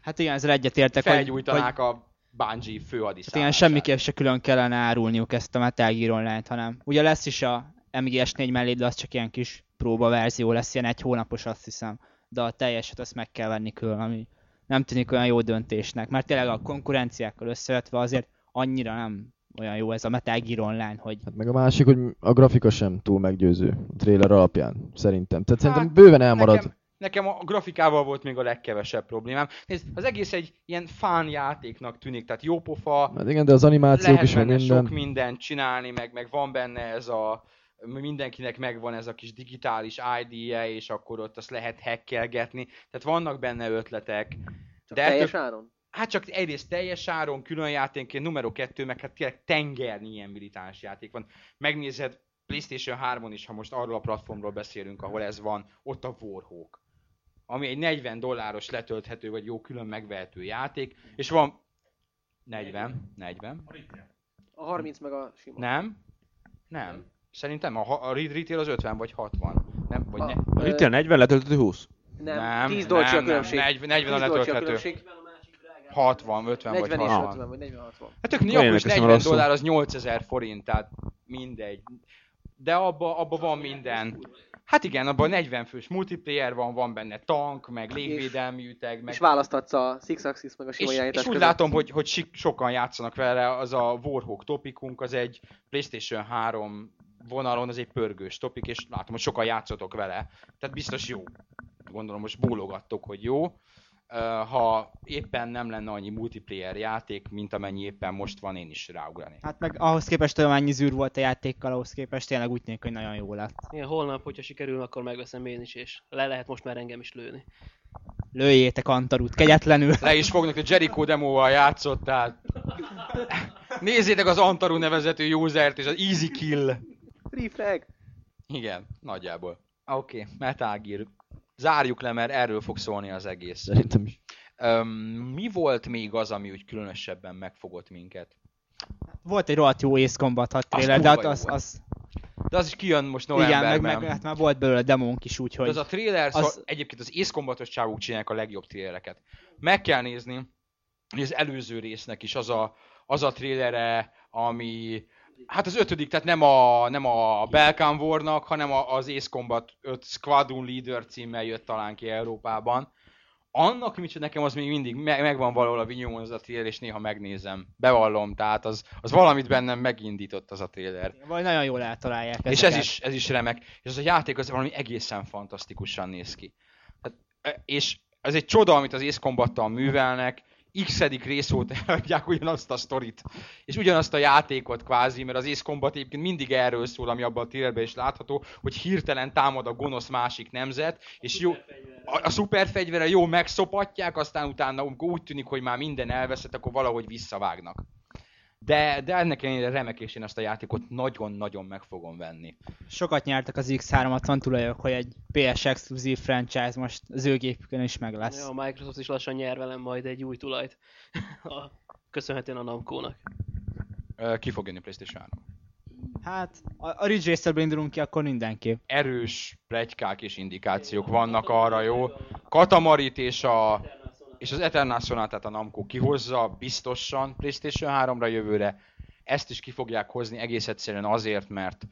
Hát igen, ezzel egyetértek, hogy felgyújtanák a Bungie Hát főhadiszállását. igen, semmiképp se külön kellene árulniuk ezt a Metal Gear Online-t, hanem ugye lesz is a MGS4 mellé, de az csak ilyen kis próbaverzió lesz, ilyen egy hónapos azt hiszem, de a teljeset azt meg kell venni külön, ami nem tűnik olyan jó döntésnek, mert tényleg a konkurenciákkal összevetve azért annyira nem olyan jó ez a Metal Gear Online, hogy Hát meg a másik, hogy a grafika sem túl meggyőző a trailer alapján, szerintem. Tehát szerintem Hát, bőven elmarad. Nekem, nekem a grafikával volt még a legkevesebb problémám. Nézd, az egész egy ilyen fán játéknak tűnik, tehát jó pofa, Hát igen, de az animációk lehet is benne minden. sok mindent csinálni, meg, meg van benne ez a mindenkinek megvan ez a kis digitális ID-je, és akkor ott azt lehet hackelgetni. Tehát vannak benne ötletek. Csak De teljes ettől- áron? Hát csak egyrészt teljes áron, külön játénként, numero kettő, meg hát tényleg tengernyi ilyen militáns játék van. Megnézed PlayStation 3-on is, ha most arról a platformról beszélünk, ahol ez van, ott a Warhawk. Ami egy 40 dolláros letölthető, vagy jó külön megvehető játék, és van 40, 40, A 30 meg a sima. nem, nem. Szerintem a, a Retail az 50 vagy 60. Nem, vagy A- ne, A Retail 40, letöltött 20. Nem, nem, 10 dolcsi a különbség. Nem, 40, 40 a 10 dolcsi letölthető. Különbség. 60, 50 vagy 40 és 60. 50, vagy 40 60. Hát tök Akkor is elkezdtem 40 rosszul. dollár az 8000 forint, tehát mindegy. De abba, abba van minden. Hát igen, abban 40 fős multiplayer van, van benne tank, meg légvédelmi üteg, meg... És választatsz a Six Axis meg a sima és, és úgy között. látom, hogy, hogy sik- sokan játszanak vele, az a Warhawk topikunk, az egy PlayStation 3 vonalon, az egy pörgős topik, és látom, hogy sokan játszotok vele. Tehát biztos jó. Gondolom, most bólogattok, hogy jó. Ha éppen nem lenne annyi multiplayer játék, mint amennyi éppen most van, én is ráugranék. hát meg ahhoz képest olyan mennyi zűr volt a játékkal, ahhoz képest tényleg úgy tűnik, hogy nagyon jó lett. Igen, holnap, hogyha sikerül, akkor megveszem én is, és le lehet most már engem is lőni. Lőjétek Antarut kegyetlenül. Le is fognak, a Jericho demóval játszott, tehát... Nézzétek az Antaru nevezetű usert és az Easy Kill. Refrag! Igen, nagyjából. Oké, okay, Metal Gear. Zárjuk le, mert erről fog szólni az egész. Szerintem is. Öm, mi volt még az, ami úgy különösebben megfogott minket? Volt egy rohadt jó Ace Combat 6 Az trailer, de hát az, az, De az is kijön most igen, meg, novemberben. meg, hát már volt belőle demónk is, De úgyhogy az a trailer, az... szóval egyébként az Ace Combatos csávók csinálják a legjobb trailereket. Meg kell nézni, hogy az előző résznek is az a, az a trailere, ami Hát az ötödik, tehát nem a, nem a Balkan War-nak, hanem az Ace Combat 5 Squadron Leader címmel jött talán ki Európában. Annak, mit nekem az még mindig me- megvan valahol a vinyomon az a trailer, és néha megnézem. Bevallom, tehát az, az valamit bennem megindított az a trailer. vagy nagyon jól eltalálják És ez ezeket. is, ez is remek. És az a játék az valami egészen fantasztikusan néz ki. Hát, e, és ez egy csoda, amit az Ace Combattal művelnek, x rész óta eladják ugyanazt a sztorit, és ugyanazt a játékot kvázi, mert az Ace Combat egyébként mindig erről szól, ami abban a trailerben is látható, hogy hirtelen támad a gonosz másik nemzet, és jó, a, a szuperfegyvere jó megszopatják, aztán utána, amikor úgy tűnik, hogy már minden elveszett, akkor valahogy visszavágnak. De, de ennek ellenére remek, és én ezt a játékot nagyon-nagyon meg fogom venni. Sokat nyertek az X360 tulajok, hogy egy PS exkluzív franchise most az ő gépükön is meg lesz. Ja, a Microsoft is lassan nyer velem majd egy új tulajt. A- Köszönhetően a Namco-nak. Ki fog jönni PlayStation 3? Hát, a, a Ridge Racerből indulunk ki, akkor mindenképp. Erős plegykák és indikációk vannak arra, jó? Katamarit és a és az Eternal Sonatát a Namco kihozza biztosan PlayStation 3-ra jövőre. Ezt is ki fogják hozni egész egyszerűen azért, mert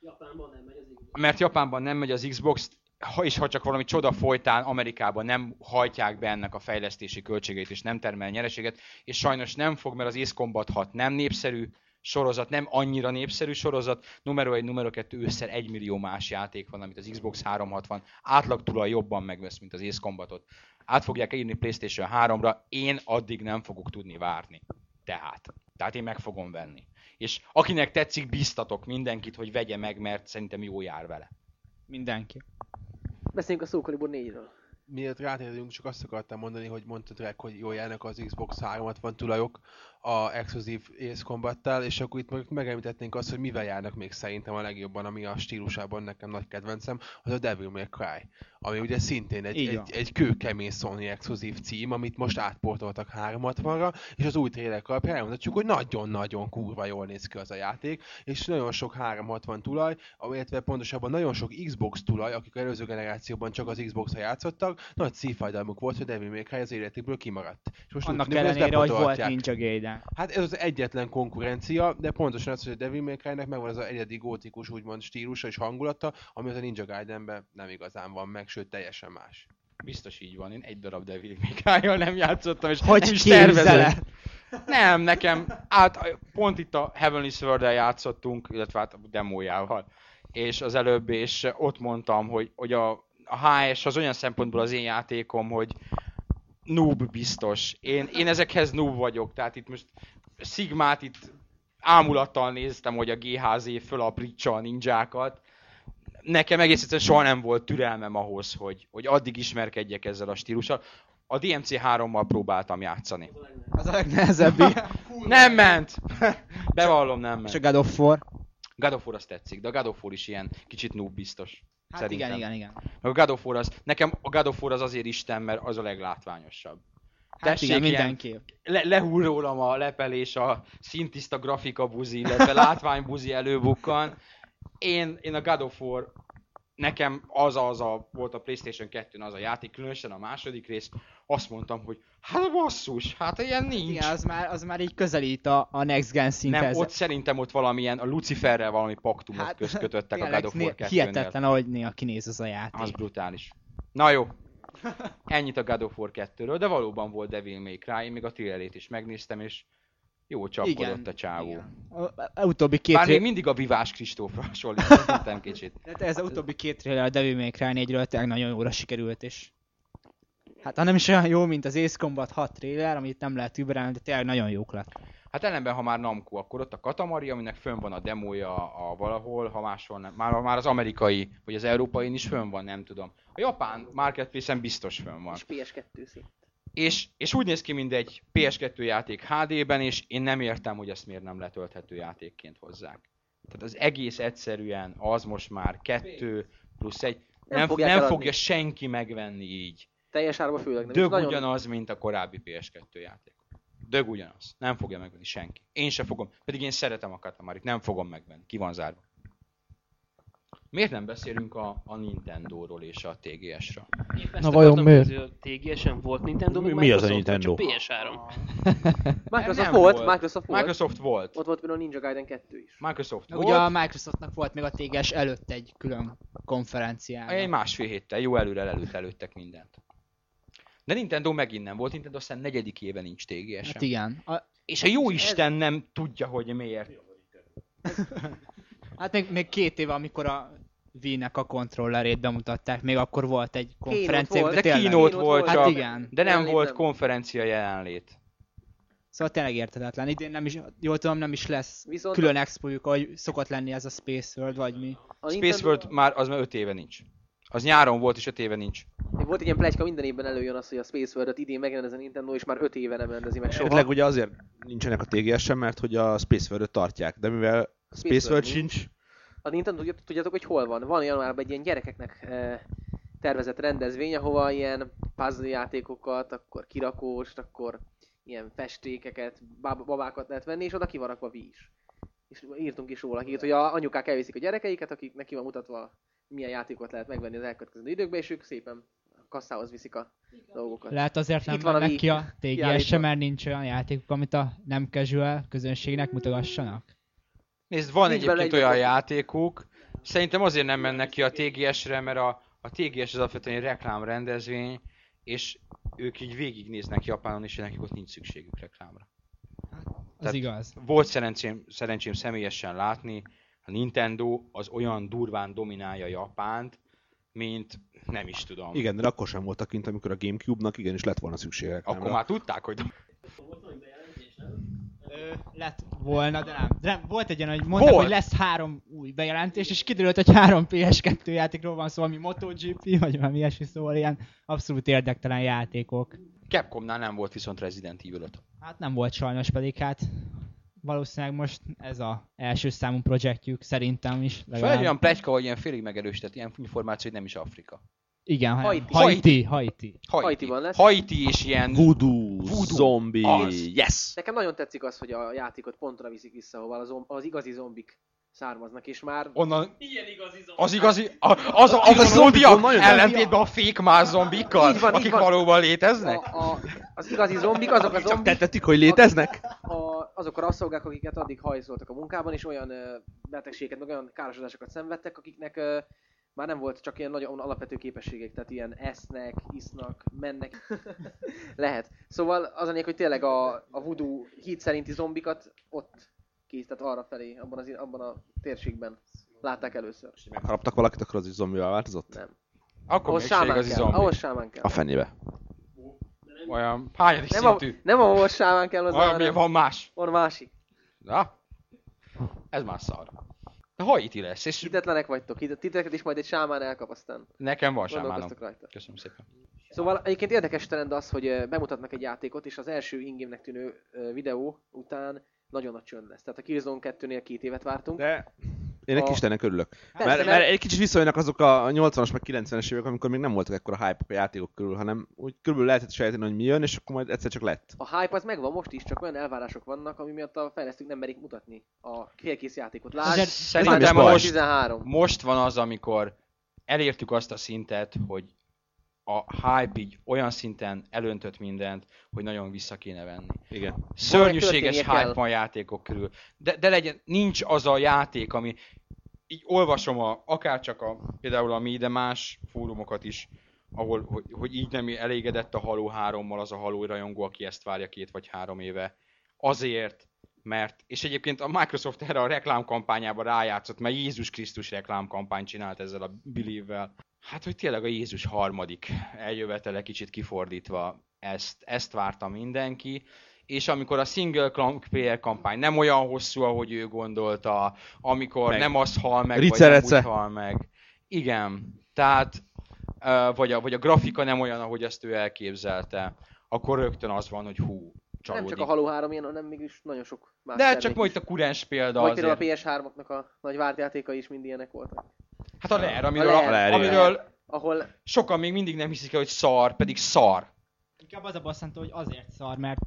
Japánban nem megy az mert Japánban nem megy az Xbox, ha és ha csak valami csoda folytán Amerikában nem hajtják be ennek a fejlesztési költségeit és nem termel nyereséget, és sajnos nem fog, mert az Ace Combat 6 nem népszerű sorozat, nem annyira népszerű sorozat, numero 1, numero 2 ősszel 1 millió más játék van, amit az Xbox 360 átlag tulaj jobban megvesz, mint az Ace Combatot. Át fogják írni PlayStation 3-ra, én addig nem fogok tudni várni. Tehát. Tehát én meg fogom venni. És akinek tetszik, biztatok mindenkit, hogy vegye meg, mert szerintem jó jár vele. Mindenki. Beszéljünk a Soul Calibur 4-ről. Miért rátérünk, csak azt akartam mondani, hogy mondtad rá, hogy jól járnak az Xbox 360 tulajok a exkluzív Ace Combattal, és akkor itt meg megemlítetnénk azt, hogy mivel járnak még szerintem a legjobban, ami a stílusában nekem nagy kedvencem, az a Devil May Cry, ami ugye szintén egy, egy, egy kőkemény Sony exkluzív cím, amit most átportoltak 360-ra, és az új trailer alapján elmondhatjuk, hogy nagyon-nagyon kurva jól néz ki az a játék, és nagyon sok 360 tulaj, illetve pontosabban nagyon sok Xbox tulaj, akik előző generációban csak az Xbox-ra játszottak, nagy szívfájdalmuk volt, hogy Devil May Cry az életükből kimaradt. És most Annak ellenére, hogy volt. Ninja Gaiden. Hát ez az egyetlen konkurencia, de pontosan az, hogy a Devil May Cry-nek megvan az a egyedi gótikus úgymond stílusa és hangulata, ami az a Ninja Gaidenben nem igazán van meg, sőt teljesen más. Biztos így van, én egy darab Devil May Cry-jal nem játszottam, és Hogy nem is tervezem. Nem, nekem, át, pont itt a Heavenly sword játszottunk, illetve hát a demójával, és az előbb, és ott mondtam, hogy, hogy a, a HS az olyan szempontból az én játékom, hogy noob biztos. Én, én ezekhez noob vagyok, tehát itt most Sigmát itt ámulattal néztem, hogy a GHZ fölaprítsa a ninjákat. Nekem egész egyszerűen soha nem volt türelmem ahhoz, hogy, hogy addig ismerkedjek ezzel a stílussal. A DMC 3-mal próbáltam játszani. Az a legnehezebb. Nem ment! Bevallom, nem És ment. a God of War. God of War az tetszik, de a God of War is ilyen kicsit noob biztos. Hát Szerintem. igen, igen, igen. A God of War az, nekem a God of War az azért Isten, mert az a leglátványosabb. Hát Tessék, igen, mindenképp. Le, lehull rólam a lepelés, a szintiszta grafika buzi, illetve látványbuzi előbukkan. Én, én a God of War, nekem az az a, volt a Playstation 2-n az a játék, különösen a második rész, azt mondtam, hogy hát basszus, hát ilyen nincs. Igen, az már, az már így közelít a, a Next Gen nem, szinthez. ott szerintem ott valamilyen, a Luciferrel valami paktumot hát, közkötöttek a God of War né- 2 Hihetetlen, ahogy néha kinéz az a játék. Az brutális. Na jó. Ennyit a God of War 2-ről, de valóban volt Devil May Cry, én még a trailerét is megnéztem, és jó csapkodott a csávó. igen. A, a, utóbbi két Bár még tré- mindig a Vivás Kristófra hasonlítom kicsit. de ez a utóbbi két trailer a Devil May Cry 4-ről tényleg nagyon jóra sikerült, és hát ha nem is olyan jó, mint az Ace Combat 6 trailer, amit nem lehet überelni, de tényleg nagyon jók lett. Hát ellenben, ha már Namco, akkor ott a Katamari, aminek fönn van a demója a valahol, ha máshol nem. Már, már az amerikai, vagy az európai is fönn van, nem tudom. A japán marketplace-en biztos fönn van. És PS2 szint. És, és úgy néz ki, mint egy PS2 játék HD-ben, és én nem értem, hogy ezt miért nem letölthető játékként hozzák. Tehát az egész egyszerűen az most már kettő plusz egy. Nem Nem, nem fogja senki megvenni így. Teljes árba főleg nem. Dög nagyon- ugyanaz, mint a korábbi PS2 játék. Dög ugyanaz. Nem fogja megvenni senki. Én se fogom. Pedig én szeretem a Katamarit. Nem fogom megvenni. Ki van zárva. Miért nem beszélünk a, a Nintendo-ról és a TGS-ről? Na vajon miért? a TGS-en volt Nintendo, Mi- mi az a Nintendo? Csak PS3. Microsoft Nem volt, volt. Microsoft volt. Microsoft volt. Ott volt például Ninja Gaiden 2 is. Microsoft volt. ugye a Microsoftnak volt még a TGS előtt egy külön konferenciája. Egy másfél héttel, jó előre előtt előttek mindent. De Nintendo megint nem volt, Nintendo aztán negyedik éve nincs TGS Hát igen. A, És a jó Isten nem tudja, hogy miért. hát még, még két éve, amikor a Wii-nek a kontrollerét bemutatták, még akkor volt egy konferencia. volt. De Keynote volt csak, Hát igen. de nem volt konferencia jelenlét. Szóval tényleg értetetlen. Idén nem is, jól tudom, nem is lesz Viszont külön expojuk, ahogy szokott lenni ez a Space World, vagy mi. a Space Nintendo- World már az már 5 éve nincs. Az nyáron volt és 5 éve nincs. Volt egy ilyen pletyka, minden évben előjön az, hogy a Space World-ot idén megrendez a Nintendo, és már 5 éve nem rendezi meg soha. Eredetileg ugye azért nincsenek a TGS sem, mert hogy a Space World-ot tartják, de mivel a Space World sincs, A Nintendo tudjátok, tudjátok, hogy hol van? Van januárban egy ilyen gyerekeknek eh, tervezett rendezvény, ahova ilyen puzzle játékokat, akkor kirakóst, akkor ilyen festékeket, bab- babákat lehet venni, és oda ki van rakva Wii is. És írtunk is róla hírt, hogy a anyukák elviszik a gyerekeiket, akik neki van mutatva, milyen játékot lehet megvenni az elkövetkező időkben, és ők szépen kasszához viszik a dolgokat. Lehet azért nem van a mennek Wii ki a TGS sem, mert nincs olyan játékuk, amit a nem casual közönségnek mutogassanak. Nézd, van Nincs egyébként egy olyan ötlet. játékuk, szerintem azért nem mennek ki a TGS-re, mert a, a TGS az alapvetően egy reklámrendezvény, és ők így végignéznek Japánon, és nekik ott nincs szükségük reklámra. Tehát- igaz. Volt szerencsém, szerencsém személyesen látni, a Nintendo az olyan durván dominálja Japánt, mint nem is tudom. igen, de akkor sem voltak kint, amikor a Gamecube-nak igenis lett volna szüksége. Akkor már tudták, hogy Ö, lett volna, de nem. De nem. Volt egy olyan, hogy mondták, Volt. hogy lesz három új bejelentés, és kiderült, hogy három PS2 játékról van szó, ami MotoGP, vagy valami ilyesmi, szóval ilyen abszolút érdektelen játékok. Capcomnál nem volt viszont Resident Evil 5. Hát nem volt sajnos, pedig hát valószínűleg most ez a első számú projektjük, szerintem is. Legalább. egy olyan pletyka, vagy ilyen félig megerősített ilyen információ, hogy nem is Afrika. Igen, Haiti. Haiti. Haiti. Haitiban lesz. Haiti és ilyen... Voodoo, Voodoo. zombie, Az. yes! Nekem nagyon tetszik az, hogy a játékot pontra viszik vissza, ahol az, az igazi zombik származnak, és már Onnan Ilyen igazi zombi. az igazi, a, az a, az a Igazi zombiak ellentétben a fake más zombikkal, Így van, így akik van. valóban léteznek. a, a, az igazi zombik, azok a Csak zombik, tettetik, hogy léteznek? a, azok a rasszolgák, akiket addig hajszoltak a munkában, és olyan ö, betegségeket, meg olyan károsodásokat szenvedtek, akiknek ö, már nem volt csak ilyen nagyon alapvető képességek, tehát ilyen esznek, isznak, mennek. Lehet. Szóval az a hogy tényleg a, a voodoo híd szerinti zombikat ott kész, tehát arra felé, abban, az, abban a térségben látták először. Megharaptak valakit, akkor az is zombival változott? Nem. Akkor se sámán kell. zombi. Ahhoz sámán kell. A fenébe. Olyan hányadik Nem, a, szintű. nem ahhoz sámán kell hozzá, Olyan, hanem van más. van másik. Na? Ez már szar. De Haiti lesz, és Hitetlenek vagytok, titeket is majd egy sámán elkap, aztán nekem van sámánom. rajta. Köszönöm szépen. Szóval egyébként érdekes trend az, hogy bemutatnak egy játékot, és az első ingame-nek tűnő videó után nagyon nagy csönd lesz. Tehát a Killzone 2-nél két évet vártunk. De én egy A- Istennek örülök. Persze, Mert, mert- mert egy kicsit visszajönnek azok a 80-as meg 90-es évek, amikor még nem voltak ekkora hype a játékok körül, hanem úgy körülbelül lehetett sejteni, hogy mi jön, és akkor majd egyszer csak lett. A hype az megvan most is, csak olyan elvárások vannak, ami miatt a fejlesztők nem merik mutatni a félkész játékot. Lásd, Szerintem most, 13. most van az, amikor elértük azt a szintet, hogy a hype így olyan szinten elöntött mindent, hogy nagyon vissza kéne venni. Igen. Szörnyűséges hype van játékok körül. De, de legyen, nincs az a játék, ami így olvasom a, akár csak a, például a mi, de más fórumokat is, ahol, hogy, hogy így nem elégedett a Halo 3-mal az a Halo rajongó, aki ezt várja két vagy három éve. Azért, mert, és egyébként a Microsoft erre a reklámkampányába rájátszott, mert Jézus Krisztus reklámkampányt csinált ezzel a Believe-vel. Hát, hogy tényleg a Jézus harmadik eljövetele kicsit kifordítva, ezt, ezt várta mindenki, és amikor a single player kampány nem olyan hosszú, ahogy ő gondolta, amikor Meg. nem az hal meg, vagy Ricerece. nem úgy hal meg. Igen, tehát, vagy a, vagy a grafika nem olyan, ahogy ezt ő elképzelte, akkor rögtön az van, hogy hú, Nem csalódik. csak a Halo 3 ilyen, hanem mégis nagyon sok más De termék csak majd a kurens példa Vagy azért. például a PS3-oknak a nagy várt játékai is mind ilyenek voltak. Hát a Rare, amiről, A Rare, amiről Ahol sokan még mindig nem hiszik el, hogy szar, pedig szar. Inkább az a bosszantó, hogy azért szar, mert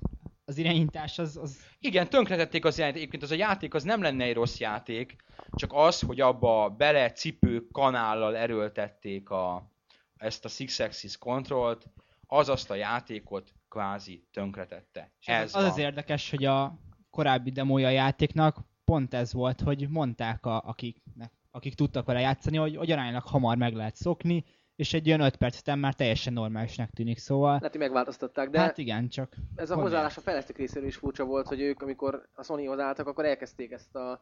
az irányítás az, az Igen, tönkretették az játék. Egyébként az a játék az nem lenne egy rossz játék, csak az, hogy abba bele cipő kanállal erőltették a, ezt a Six Axis kontrollt, az azt a játékot kvázi tönkretette. És Ez az van. az érdekes, hogy a korábbi demója a játéknak pont ez volt, hogy mondták, a, akiknek, akik tudtak vele játszani, hogy, hogy aránylag hamar meg lehet szokni, és egy olyan 5 perc után már teljesen normálisnak tűnik, szóval lehet, hogy megváltoztatták, de hát igen, csak ez a hozzáállás a fejlesztők részéről is furcsa volt, hogy ők, amikor a Sonyhoz álltak, akkor elkezdték ezt a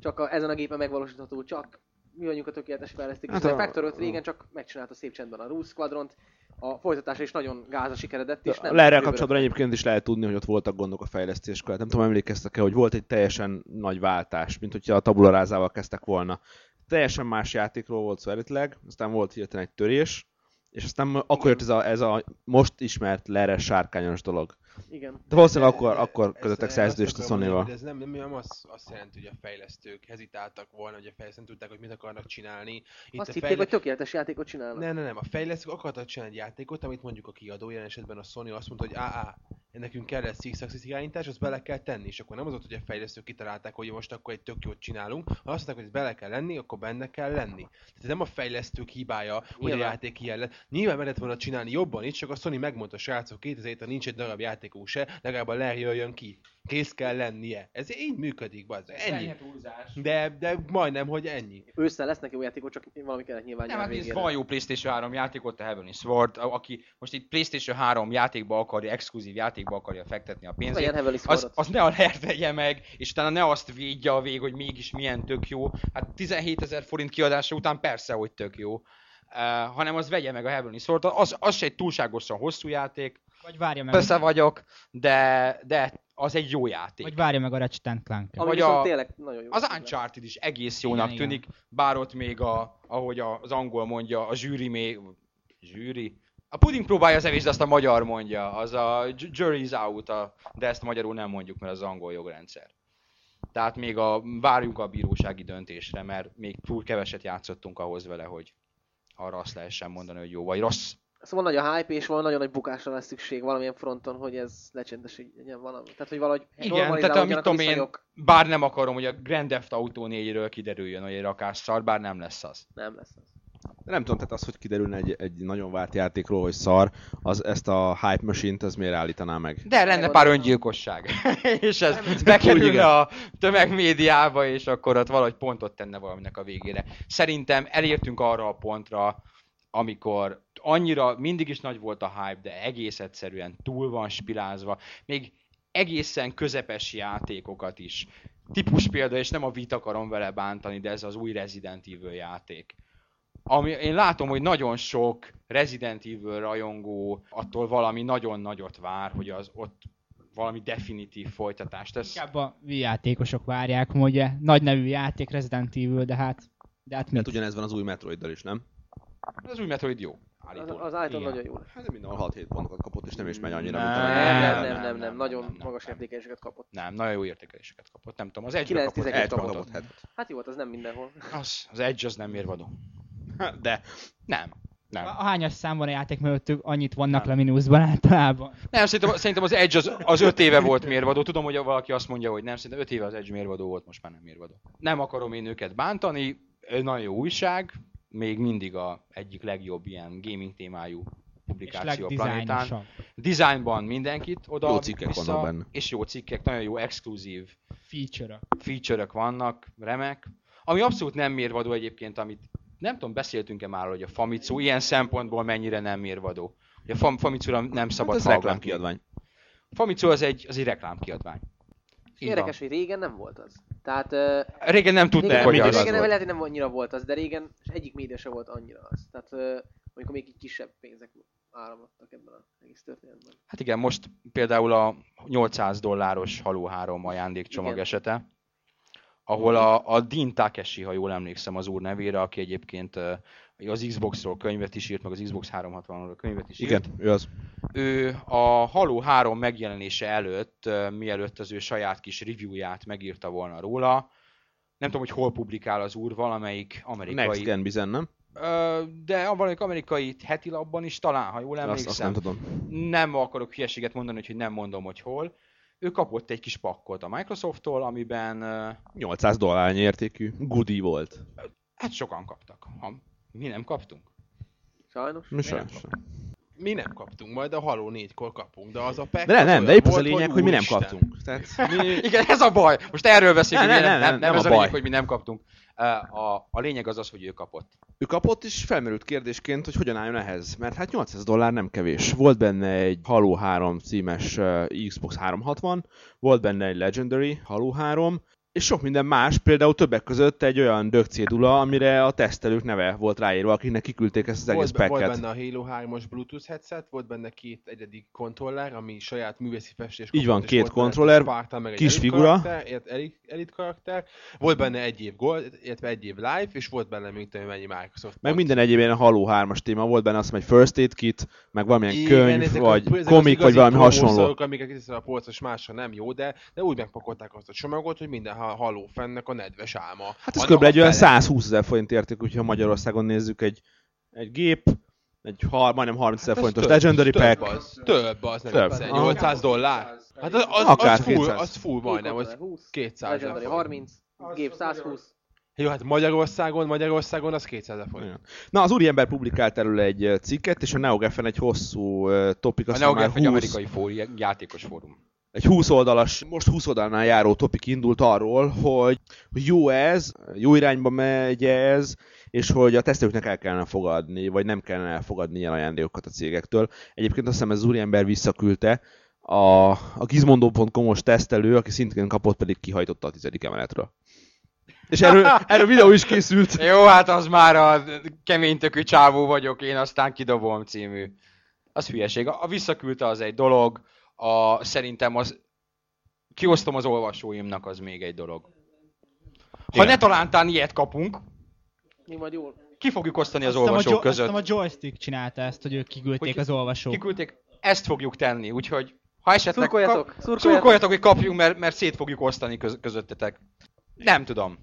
csak a, ezen a gépen megvalósítható, csak mi vagyunk a tökéletes fejlesztők. Hát Hát a Factor 5 régen csak megcsinálta szép csendben a Ruse Squadront, a folytatása is nagyon gáza sikeredett, és nem... Lerrel kapcsolatban egyébként is lehet tudni, hogy ott voltak gondok a fejlesztéskor. Nem tudom, emlékeztek-e, hogy volt egy teljesen nagy váltás, mint hogyha a tabula rázával kezdtek volna. Teljesen más játékról volt szó eredetileg, aztán volt hirtelen egy törés, és aztán akkor jött ez a, ez a most ismert lerre sárkányos dolog. Igen. De valószínűleg akkor, De- akkor ezt- kötöttek szerződést a mondani, Sony-val. hogy Ez nem, nem, nem azt, azt jelenti, hogy a fejlesztők hezitáltak volna, hogy a fejlesztők nem tudták, hogy mit akarnak csinálni. Itt Azt a hitték, fejle- hogy tökéletes játékot csinálnak. Nem, nem, nem. A fejlesztők akartak csinálni egy játékot, amit mondjuk a kiadó, jelen esetben a Sony azt mondta, hogy á, á, nekünk kell egy Axis irányítás, azt bele kell tenni, és akkor nem az volt, hogy a fejlesztők kitalálták, hogy most akkor egy tök jót csinálunk, hanem azt mondták, hogy ez bele kell lenni, akkor benne kell lenni. Tehát ez nem a fejlesztők hibája, hogy a Nyilván. játék ilyen lett. Nyilván meg volna csinálni jobban is, csak a Sony megmondta, srácok, 2007 nincs egy darab játékunk se, legalább a Larry jöjjön ki. Kész kell lennie. Ez így működik, bazd. Ennyi. De, de majdnem, hogy ennyi. Ősszel lesznek jó játékok, csak valami kellett nyilván Nem, hát nézd, van jó PlayStation 3 játékot, a Heavenly Sword, a- aki most itt PlayStation 3 játékba akarja, exkluzív játékba akarja fektetni a pénzét, az, az ne a lert vegye meg, és utána ne azt védje a vég, hogy mégis milyen tök jó. Hát 17 ezer forint kiadása után persze, hogy tök jó. Uh, hanem az vegye meg a Heavenly Sword, az, az se egy túlságosan hosszú játék, Vagy várja meg, persze vagyok, de, de az egy jó játék. vagy várja meg a Ratchet Clank. Ami vagy a- tényleg nagyon jó. Az Uncharted is egész jónak Igen, tűnik, bár ott még a, ahogy az angol mondja, a zsűri még, zsűri? A puding próbálja az evés, de azt a magyar mondja, az a ju- jury's out, a, de ezt magyarul nem mondjuk, mert az angol jogrendszer. Tehát még a, várjunk a bírósági döntésre, mert még túl keveset játszottunk ahhoz vele, hogy arra azt lehessen mondani, hogy jó vagy rossz. Szóval nagy a hype, és van nagyon nagy bukásra lesz szükség valamilyen fronton, hogy ez lecsendesítjen valami. Tehát, hogy valahogy Igen, tehát a, mit normalizálódjanak tudom én, bár nem akarom, hogy a Grand Theft Auto 4-ről kiderüljön, hogy egy rakásszar, bár nem lesz az. Nem lesz az. De nem tudom, tehát az, hogy kiderülne egy, egy nagyon várt játékról, hogy szar, az ezt a hype machine-t, az miért állítaná meg? De lenne pár Megmondom. öngyilkosság. és ez bekerülne a tömegmédiába, és akkor ott valahogy pontot tenne valaminek a végére. Szerintem elértünk arra a pontra, amikor annyira mindig is nagy volt a hype, de egész egyszerűen túl van spilázva. Még egészen közepes játékokat is. Típus példa, és nem a vit akarom vele bántani, de ez az új Resident Evil játék. Ami, én látom, hogy nagyon sok Resident Evil rajongó attól valami nagyon nagyot vár, hogy az ott valami definitív folytatást tesz. Inkább a Wii játékosok várják, ugye nagy nevű játék Resident Evil, de hát, de hát Hát ugyanez van az új Metroiddal is, nem? Az új Metroid jó. Állítólag. Az, az állítólag nagyon jó. Hát minden 6-7 pontokat kapott, és nem is megy annyira. Nem, nem, nem, nem, nem, nem, nagyon nem, magas nem, értékeléseket kapott. Nem, nagyon jó értékeléseket kapott. Nem tudom, az egy kapott, egy kapott hetet. Hát jó, hát az nem mindenhol. Az, az egy az nem mérvadó. De nem, nem. A hányas szám van a játék mögöttük, annyit vannak nem. le mínuszban általában. Nem, szerintem, szerintem az Edge az, az öt éve volt mérvadó. Tudom, hogy valaki azt mondja, hogy nem, szerintem öt éve az Edge mérvadó volt, most már nem mérvadó. Nem akarom én őket bántani, nagyon jó újság, még mindig a egyik legjobb ilyen gaming témájú publikáció a planetán. legdizájnosabb. Designban mindenkit oda Jó cikkek vissza, vannak benne. És jó cikkek, nagyon jó exkluzív Feature-ök. feature vannak, remek. Ami abszolút nem mérvadó egyébként, amit nem tudom, beszéltünk-e már, hogy a Famitsu ilyen szempontból mennyire nem mérvadó. Hogy a Fam- Famitsu-ra nem szabad hát ez reklámkiadvány. Famitsu az egy, az egy reklámkiadvány. Így Érdekes, hogy régen nem volt az. Tehát uh. Régen nem tudták, régen, hogy régen volt. lehet, hogy nem annyira volt az, de régen egyik média se volt annyira az. Tehát uh, amikor még így kisebb pénzek áramlottak ebben az egész történetben. Hát igen, most például a 800 dolláros Halo 3 ajándékcsomag Igen. esete, ahol a, a Dean Takeshi, ha jól emlékszem az úr nevére, aki egyébként az Xboxról könyvet is írt, meg az Xbox 360-ról könyvet is írt. Igen, ő az. ő a Halo 3 megjelenése előtt, mielőtt az ő saját kis reviewját megírta volna róla, nem tudom, hogy hol publikál az úr, valamelyik amerikai... Next Gen Bizen, nem? De a valamelyik amerikai heti labban is talán, ha jól Azt, emlékszem. azt nem tudom. nem akarok hülyeséget mondani, hogy nem mondom, hogy hol. Ő kapott egy kis pakkot a Microsofttól, amiben ö, 800 dollárnyi értékű goodie volt. hát sokan kaptak. Ha mi nem kaptunk. Sajnos. Mi sajnos. Mi nem kaptunk, majd a Halo 4-kor kapunk, de az a pack De nem, az nem, de épp az a lényeg, hogy mi nem kaptunk. Tehát mi... Igen, ez a baj. Most erről beszélünk, Nem, nem, nem, nem, nem, nem, nem ez a a lényeg, hogy mi nem kaptunk. A, a lényeg az az, hogy ő kapott. Ő kapott, és felmerült kérdésként, hogy hogyan álljon ehhez. Mert hát 800 dollár nem kevés. Volt benne egy Halo 3 címes uh, Xbox 360, volt benne egy Legendary Halo 3, és sok minden más, például többek között egy olyan dögcédula, amire a tesztelők neve volt ráírva, akiknek kiküldték ezt az egész volt, volt packet. benne a Halo 3-as Bluetooth headset, volt benne két egyedi kontroller, ami saját művészi festés Így van, két volt kontroller, egy Spartan, meg kis figura. Karakter, elit, elit karakter. Volt benne egy év Gold, illetve egy év Live, és volt benne még tudom, mennyi Microsoft. Meg pont. minden egyéb ilyen Halo 3-as téma volt benne, azt egy first aid kit, meg valamilyen Igen, könyv, ezek vagy a, ezek az komik, vagy valami hasonló. promószorok, amiket a polcos másra nem jó, de, de úgy megpakolták azt a csomagot, hogy minden ha- Halo fennek a nedves álma. Hát ez kb. egy olyan fele. 120 ezer forint érték, hogyha Magyarországon nézzük egy, egy gép, egy har, majdnem 30 ezer Hát ez forintos Legendary több Pack. Az, több az, nem Több. Aha. 800 dollár? Hát az, az, Akár az, full, 200. az full majdnem, az 20, 200 Legendary ezer 30, gép 120. Jó, hát Magyarországon, Magyarországon az 200 ezer forint. Na, az úriember publikált erről egy cikket, és a NeoGeffen egy hosszú topik, A aztán már NeoGaf egy 20, amerikai fóri, játékos fórum. Egy 20 oldalas, most 20 oldalnál járó topik indult arról, hogy hogy jó ez, jó irányba megy ez, és hogy a tesztelőknek el kellene fogadni, vagy nem kellene elfogadni ilyen ajándékokat a cégektől. Egyébként azt hiszem ez az úriember visszaküldte, a, a gizmondo.com-os tesztelő, aki szintén kapott, pedig kihajtotta a tizedik emeletről. És erről, erről videó is készült. Jó, hát az már a keménytökű csávó vagyok, én aztán kidobom című. Az hülyeség. A visszaküldte az egy dolog, a, szerintem az kiosztom az olvasóimnak, az még egy dolog. Ha Igen. ne talántán ilyet kapunk, Mi majd jól. ki fogjuk osztani az hiszem, a olvasók jo- között. a joystick csinálta ezt, hogy ők kiküldték Hogy- az olvasók. Kiküldték, ezt fogjuk tenni, úgyhogy ha esetleg... Szurkoljatok, kap- szurkoljatok. Szurkoljatok, hogy kapjunk, mert, mert szét fogjuk osztani köz, közöttetek. Nem tudom.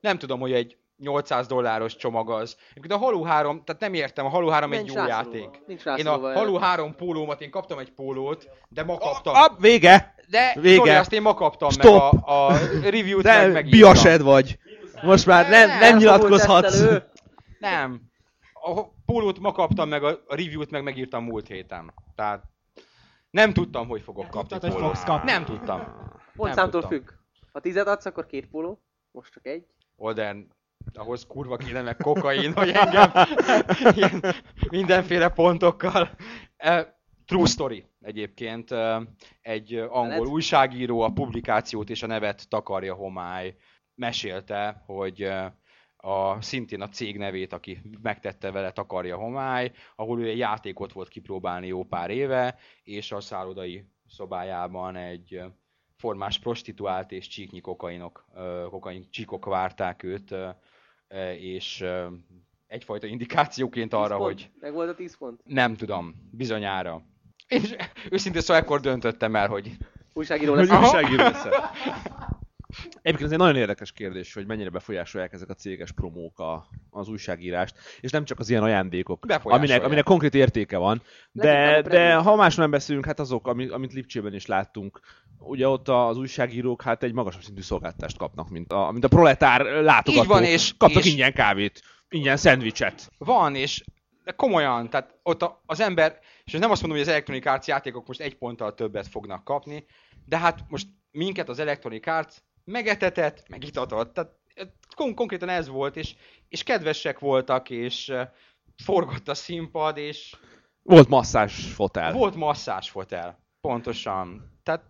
Nem tudom, hogy egy 800 dolláros csomag az. Egyébként a Halo 3, tehát nem értem, a Halo 3 egy Nincs jó rászorulva. játék. Nincs Én a. Halo 3 pólómat, én kaptam egy pólót, de ma kaptam. Ah, vége! de vége. Zoli, azt én ma kaptam Stop. meg a, a review-t, De meg megírtam. biased vagy. Most már nem, nem Elfogult nyilatkozhatsz. Nem. A pólót ma kaptam meg, a a review-t meg megírtam múlt héten. Tehát nem tudtam, hogy fogok kapni tudtad, pólót. fogsz kapni. Nem tudtam. Pontszámtól függ. Ha tizet adsz, akkor két póló. Most csak egy. Olden, ahhoz kurva kéne kokain, hogy engem ilyen mindenféle pontokkal. Eh, True story egyébként. Eh, Egy angol újságíró a publikációt és a nevet takarja homály. Mesélte, hogy eh, a, szintén a cég nevét, aki megtette vele takarja homály, ahol ő egy játékot volt kipróbálni jó pár éve, és a szállodai szobájában egy formás prostituált és csíknyi kokainok, kokain csíkok várták őt, és egyfajta indikációként 10 arra, pont. hogy Meg volt a 10 pont. nem tudom, bizonyára. És őszintén szóval ekkor döntöttem el, hogy Újságíró lesz. Újságíró leszel. Egyébként ez egy nagyon érdekes kérdés, hogy mennyire befolyásolják ezek a céges promók a, az újságírást, és nem csak az ilyen ajándékok, aminek, aminek konkrét értéke van, de, de ha másról nem beszélünk, hát azok, amit, amit Lipcsében is láttunk, ugye ott az újságírók hát egy magasabb szintű szolgáltást kapnak, mint a, mint a proletár látogató. Így van, és- Kaptak és- ingyen kávét, ingyen szendvicset. van, és de komolyan, tehát ott a, az ember, és nem azt mondom, hogy az Electronic Arts játékok most egy ponttal többet fognak kapni, de hát most minket az Electronic Arts megetetett, megitatott, tehát eh, kon- konkrétan ez volt, és, és kedvesek voltak, és eh, forgott a színpad, és Volt masszás fotel. volt masszás fotel. Pontosan. Tehát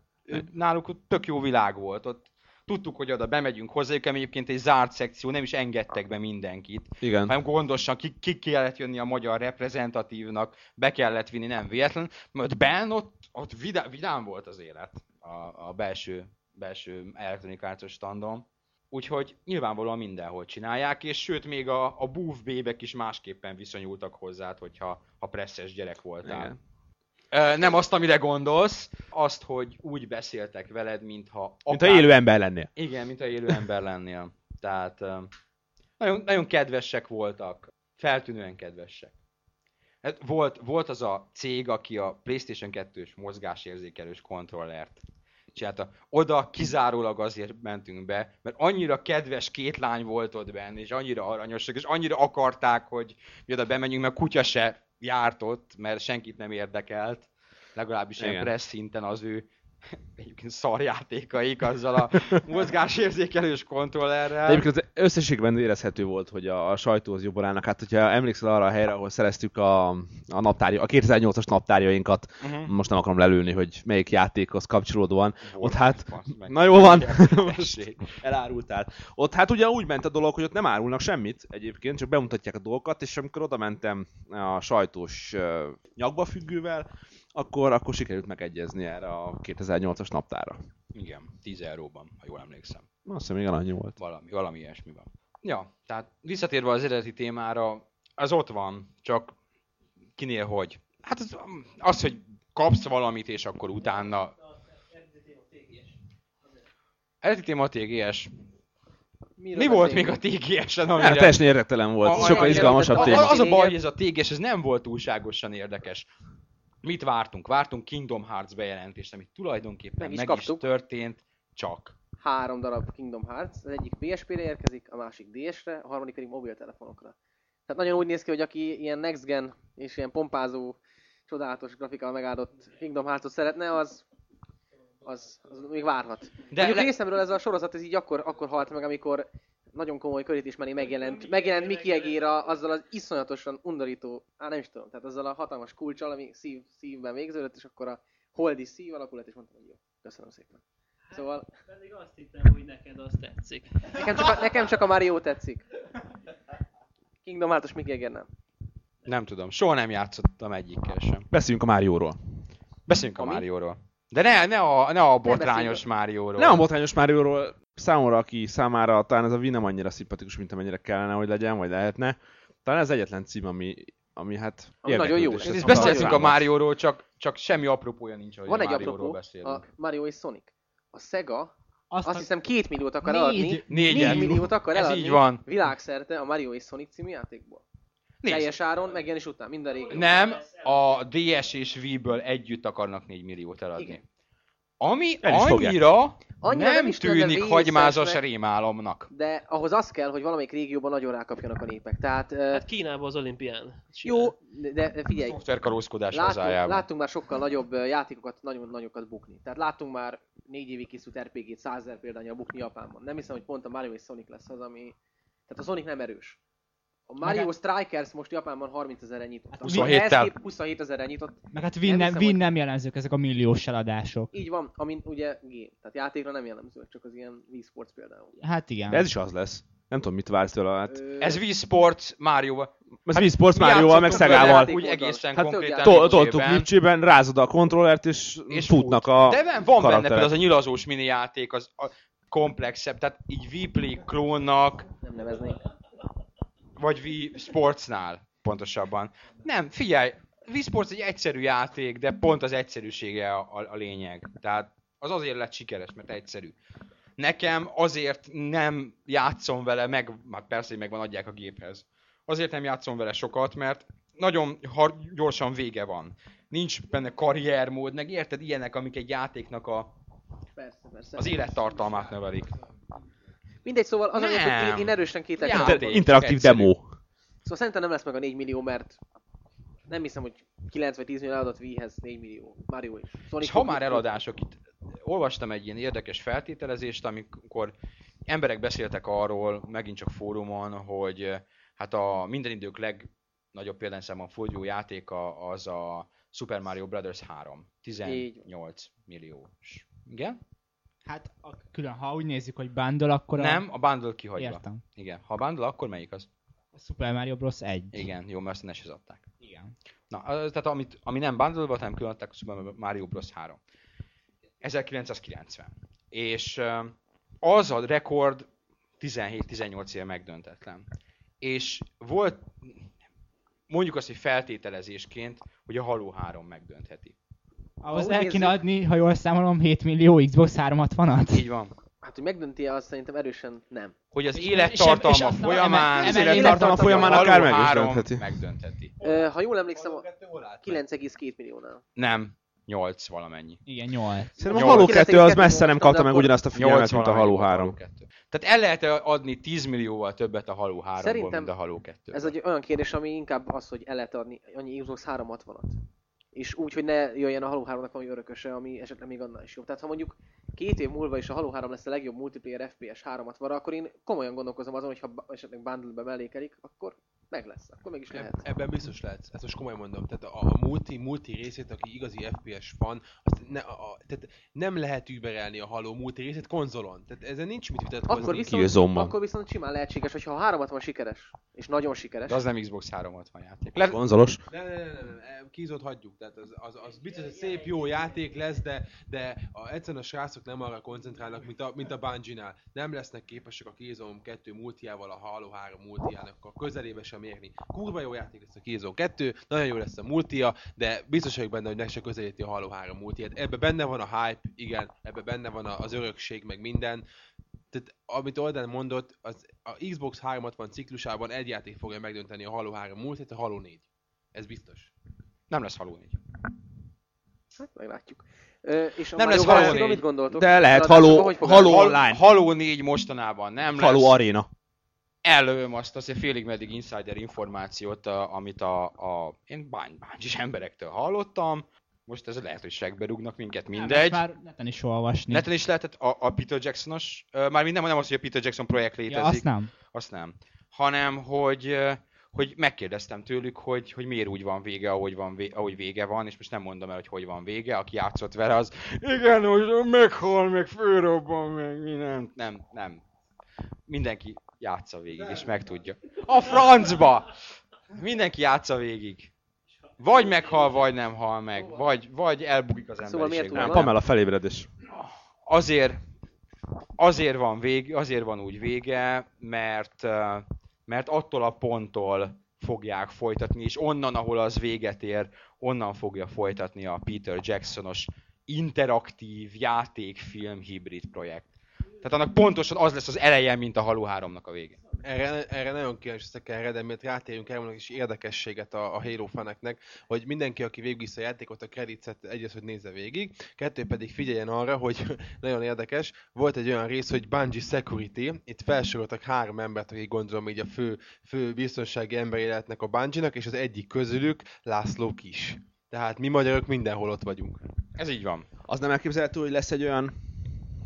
náluk tök jó világ volt. Ott tudtuk, hogy oda bemegyünk hozzájuk, egyébként egy zárt szekció, nem is engedtek be mindenkit. Igen. hanem gondosan ki, ki kellett jönni a magyar reprezentatívnak, be kellett vinni, nem véletlen, mert benn ott, ott vidá, vidám volt az élet a, a belső, belső elektronikációs standon. Úgyhogy nyilvánvalóan mindenhol csinálják, és sőt még a, a búv bébek is másképpen viszonyultak hozzád, hogyha ha presszes gyerek voltál. Igen. Nem azt, amire gondolsz, azt, hogy úgy beszéltek veled, mintha Mint ha élő ember lennél. igen, mint a élő ember lennél. Tehát nagyon, nagyon kedvesek voltak, feltűnően kedvesek. Hát volt, volt az a cég, aki a PlayStation 2-s mozgásérzékelős kontrollert csinálta. Oda kizárólag azért mentünk be, mert annyira kedves két lány volt ott benne, és annyira aranyosak, és annyira akarták, hogy mi oda bemenjünk, mert kutya se járt ott, mert senkit nem érdekelt, legalábbis ilyen Igen. pressz szinten az ő egyébként szarjátékaik azzal a mozgásérzékelős kontrollerrel. De egyébként az összességben érezhető volt, hogy a, a sajtóhoz jobban állnak. Hát, hogyha emlékszel arra a helyre, ahol szereztük a, a, naptárja, a 2008-as naptárjainkat, Uh-huh. most nem akarom lelőni, hogy melyik játékhoz kapcsolódóan, ott hát, meg. na jó van, Tessék. elárultál. Ott hát ugye úgy ment a dolog, hogy ott nem árulnak semmit egyébként, csak bemutatják a dolgokat, és amikor oda mentem a sajtós nyakba függővel, akkor, akkor sikerült megegyezni erre a 2008-as naptára. Igen, 10 euróban, ha jól emlékszem. Azt hiszem, igen, annyi volt. Valami, valami ilyesmi van. Ja, tehát visszatérve az eredeti témára, az ott van, csak kinél hogy. Hát az, az hogy kapsz valamit, és akkor utána... Eredeti téma a TGS. Miről Mi volt még a TGS-en, amire... teljesen érdektelen volt, A- sokkal a- izgalmasabb a- téma. Az a baj, hogy ez a TGS ez nem volt túlságosan érdekes. Mit vártunk? Vártunk Kingdom Hearts bejelentést, ami tulajdonképpen Meg is meg is történt, csak. Három darab Kingdom Hearts, az egyik PSP-re érkezik, a másik DS-re, a harmadik pedig mobiltelefonokra. Tehát nagyon úgy néz ki, hogy aki ilyen next gen és ilyen pompázó, csodálatos grafikával megáldott Kingdom Hearts-ot szeretne, az, az, az még várhat. De De Mondjuk le- részemről ez a sorozat ez így akkor, akkor halt meg, amikor nagyon komoly körítés megjelent, megjelent Mickey Egéra azzal az iszonyatosan undorító, á nem is tudom, tehát azzal a hatalmas kulcsal, ami szív, szívben végződött, és akkor a holdi szív alakulat, és mondtam, hogy jó, köszönöm szépen. Szóval Pedig azt hittem, hogy neked az tetszik. nekem csak a, nekem csak a Mario tetszik. Kingdom Hearts-os Mickey Eger nem. Nem tudom, soha nem játszottam egyikkel sem. Beszéljünk a Márióról. Beszéljünk a Ami? Márióról. De ne, ne a, ne a botrányos. Márióról. Nem a botrányos Márióról, számomra, aki számára talán ez a Wii nem annyira szimpatikus, mint amennyire kellene, hogy legyen, vagy lehetne. Talán ez egyetlen cím, ami, ami hát Ami nagyon jó lesz. És beszéltünk a. Márióról, csak, csak semmi apropója nincs, hogy Van a egy apropó, beszélünk. a Mario és Sonic. A Sega Azt, azt hiszem két milliót akar Négy- eladni. négyen. Négy milliót akar Ez eladni így van. világszerte a Mario és Sonic című játékból. Nézd, Teljes áron, megjelenés után, minden régió. nem, a DS és Wii-ből együtt akarnak 4 milliót eladni. Igen. Ami annyira, Annyira nem, nem tűnik hagymázas rémálomnak. De ahhoz az kell, hogy valamelyik régióban nagyon rákapjanak a népek. Tehát Hát Kínában az olimpián. jó, de, de figyelj, Szoftverkarózkodás láttunk, hazájában. láttunk már sokkal nagyobb játékokat, nagyon nagyokat bukni. Tehát láttunk már négy évig készült RPG-t 100 ezer példányal bukni Japánban. Nem hiszem, hogy pont a Mario és Sonic lesz az, ami... Tehát a Sonic nem erős. A Mario Meg- Strikers most Japánban 30 ezerre nyitott. Hát Ami 27-tel. ehhez kép- 27 ezerre nyitott. meg hát Nem Win nem, hiszem, Win nem jelenzők ezek a milliós eladások. Így van, amin ugye game. Tehát játékra nem jellemző, csak az ilyen Wii Sports például. Hát igen. De ez is az lesz. Nem tudom, mit vársz tőle. Hát, Ö, Ez Wii Sports Mario-val. ez Wii Sports Márióval, meg Szegával. játék- Úgy egészen Hát konkrétan Toltuk Lipcsében. Rázod a kontrollert, és, és futnak fut. a De van, van benne például az a nyilazós mini játék, az a komplexebb, tehát így Vplay klónnak, Nem neveznék. Vagy Wii Sportsnál pontosabban. Nem, figyelj, Wii Sports egy egyszerű játék, de pont az egyszerűsége a, a, a lényeg. Tehát az azért lett sikeres, mert egyszerű. Nekem azért nem játszom vele, meg, hát persze, hogy megvan adják a géphez. Azért nem játszom vele sokat, mert nagyon har- gyorsan vége van. Nincs benne karriermód, meg érted ilyenek, amik egy játéknak a, Persze, persze. az élettartalmát növelik. Mindegy, szóval az, hogy Nem. én, én erősen kételkedem. Abban. interaktív Egyszerű. demo. Szóval szerintem nem lesz meg a 4 millió, mert nem hiszem, hogy 9 vagy 10 millió eladott Wii-hez 4 millió. Mario is. Sonic És ha már eladások, itt olvastam egy ilyen érdekes feltételezést, amikor emberek beszéltek arról, megint csak fórumon, hogy eh, hát a minden idők legnagyobb példányszámban forduló játéka az a Super Mario Brothers 3. 18 milliós. Igen? Hát a, külön, ha úgy nézzük, hogy bundle, akkor Nem, a... a bundle kihagyva. Értem. Igen. Ha a bundle, akkor melyik az? A Super Mario Bros. 1. Igen, jó, mert azt ne adták. Igen. Na, tehát amit, ami nem bundle volt, hanem külön adták a Super Mario Bros. 3. 1990. És az a rekord 17-18 éve megdöntetlen. És volt, mondjuk azt, hogy feltételezésként, hogy a Halo 3 megdöntheti. Ahhoz el nézzük- kéne adni, ha jól számolom, 7 millió Xbox 360-at. Így van. Hát, hogy megdönti azt szerintem erősen nem. Hogy az És- élettartalma és- és azt- folyamán Az élettartalma folyamán akár meg is 3 döntheti. megdöntheti. Ö, ha jól emlékszem, a Halo 2 hol állt meg? 9,2 milliónál. Nem, 8 valamennyi. Igen, 8. Szerintem a. Halo 2 az 9,2 messze nem kapta meg ugyanazt a figyelmet, 8 mint a Halo 3. 2. Tehát el lehet adni 10 millióval többet a Halo 3-ból, Szerintem mint a Halo 2 Ez egy olyan kérdés, ami inkább az, hogy el lehet adni annyi Xbox 360-at. És úgy, hogy ne jöjjen a Halo 3-nak valami örököse, ami esetleg még annál is jobb. Tehát ha mondjuk két év múlva is a Halo 3 lesz a legjobb multiplayer FPS 3-at vara, akkor én komolyan gondolkozom azon, hogy ha esetleg bundle-be mellékelik, akkor meg lesz, akkor meg is lehet. Eb- ebben biztos lehet. Ezt most komolyan mondom. Tehát a, a multi, multi részét, aki igazi FPS fan, azt ne, a, a, tehát nem lehet überelni a Halo multi részét konzolon. Tehát ezen nincs mit vitatkozni. Akkor viszont, akkor viszont simán lehetséges, hogyha a 360 sikeres, és nagyon sikeres, De az nem Xbox 360 játék. Le... Konzolos. Nem, nem, nem, nem, nem, kízót hagyjuk. Tehát az, az, az biztos, hogy szép, jó játék lesz, de, de a, egyszerűen a srácok nem arra koncentrálnak, mint a, mint a Bungie-nál. Nem lesznek képesek a Killzone 2 multiával, a Halo 3 multiának a közelébe sem érni. Kurva jó játék lesz a Killzone 2, nagyon jó lesz a multia, de biztos vagyok benne, hogy meg se közelíti a Halo 3 multiát. Ebbe benne van a hype, igen, ebbe benne van az örökség, meg minden. Tehát amit Olden mondott, az a Xbox 360 ciklusában egy játék fogja megdönteni a Halo 3 multiát, a Halo 4. Ez biztos. Nem lesz Halo 4. hát meglátjuk. Ö, és a Nem Mario lesz Halo Galaxy-ról 4. mit gondoltok? De lehet hogy Halo- állni? Online. Halo 4 mostanában nem lesz. Halo Arena. Előm azt azért félig meddig insider információt, a, amit a, a én bány, báncs emberektől hallottam. Most ez lehet, hogy segbe rúgnak minket, mindegy. már neten is olvasni. Neten is lehetett a, a Peter Jacksonos, ö, már nem, nem az, hogy a Peter Jackson projekt ja, létezik, azt nem. azt nem, hanem hogy, ö, hogy megkérdeztem tőlük, hogy, hogy miért úgy van vége, ahogy, van vé, ahogy vége van, és most nem mondom el, hogy hogy van vége, aki játszott vele, az igen, hogy meghal, meg fölrobban, meg mi nem, nem, nem. Mindenki játsza végig, és megtudja. A francba! Mindenki játsza végig. Vagy meghal, vagy nem hal meg. Vagy, vagy elbukik az Szóval miért emberiség. túl nem. Pamela felébredés. azért, azért van vég, azért van úgy vége, mert, mert attól a ponttól fogják folytatni, és onnan, ahol az véget ér, onnan fogja folytatni a Peter Jacksonos interaktív játékfilm hibrid projekt. Tehát annak pontosan az lesz az eleje, mint a Halo 3-nak a vége. Erre, erre nagyon kíváncsi leszek erre, de miért rátérünk el vannak is érdekességet a, a Halo faneknek, hogy mindenki, aki végigvisz a játékot, a creditset egyrészt, hogy nézze végig, kettő pedig figyeljen arra, hogy nagyon érdekes, volt egy olyan rész, hogy Bungie Security, itt felsoroltak három embert, akik gondolom így a fő, fő biztonsági emberi lehetnek a Bungie-nak, és az egyik közülük László Kis. Tehát mi magyarok mindenhol ott vagyunk. Ez így van. Az nem elképzelhető, hogy lesz egy olyan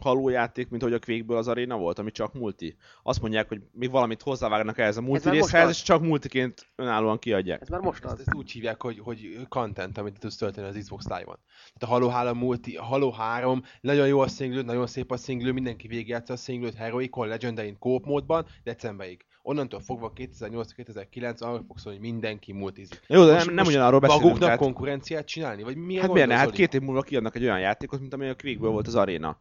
Halo játék, mint hogy a Quake-ből az Arena volt, ami csak multi. Azt mondják, hogy még valamit hozzávágnak ehhez a multi részhez, és csak multiként önállóan kiadják. Ez már most Ezt, az. ezt úgy hívják, hogy, hogy content, amit tudsz tölteni az Xbox Live-on. Tehát a Halo 3 multi, a Halo 3, nagyon jó a single, nagyon szép a single, mindenki végigjátsza a single Heroicon, Legendarin Coop módban, decemberig. Onnantól fogva 2008-2009 arra fog szólni, hogy mindenki multizik. Jó, de Most- nem, nem ugyanarról beszélünk. Maguknak Tehát, konkurenciát csinálni? Vagy milyen hát miért ne? Hát két év múlva kiadnak egy olyan játékot, mint amely a Quake-ből volt az Arena.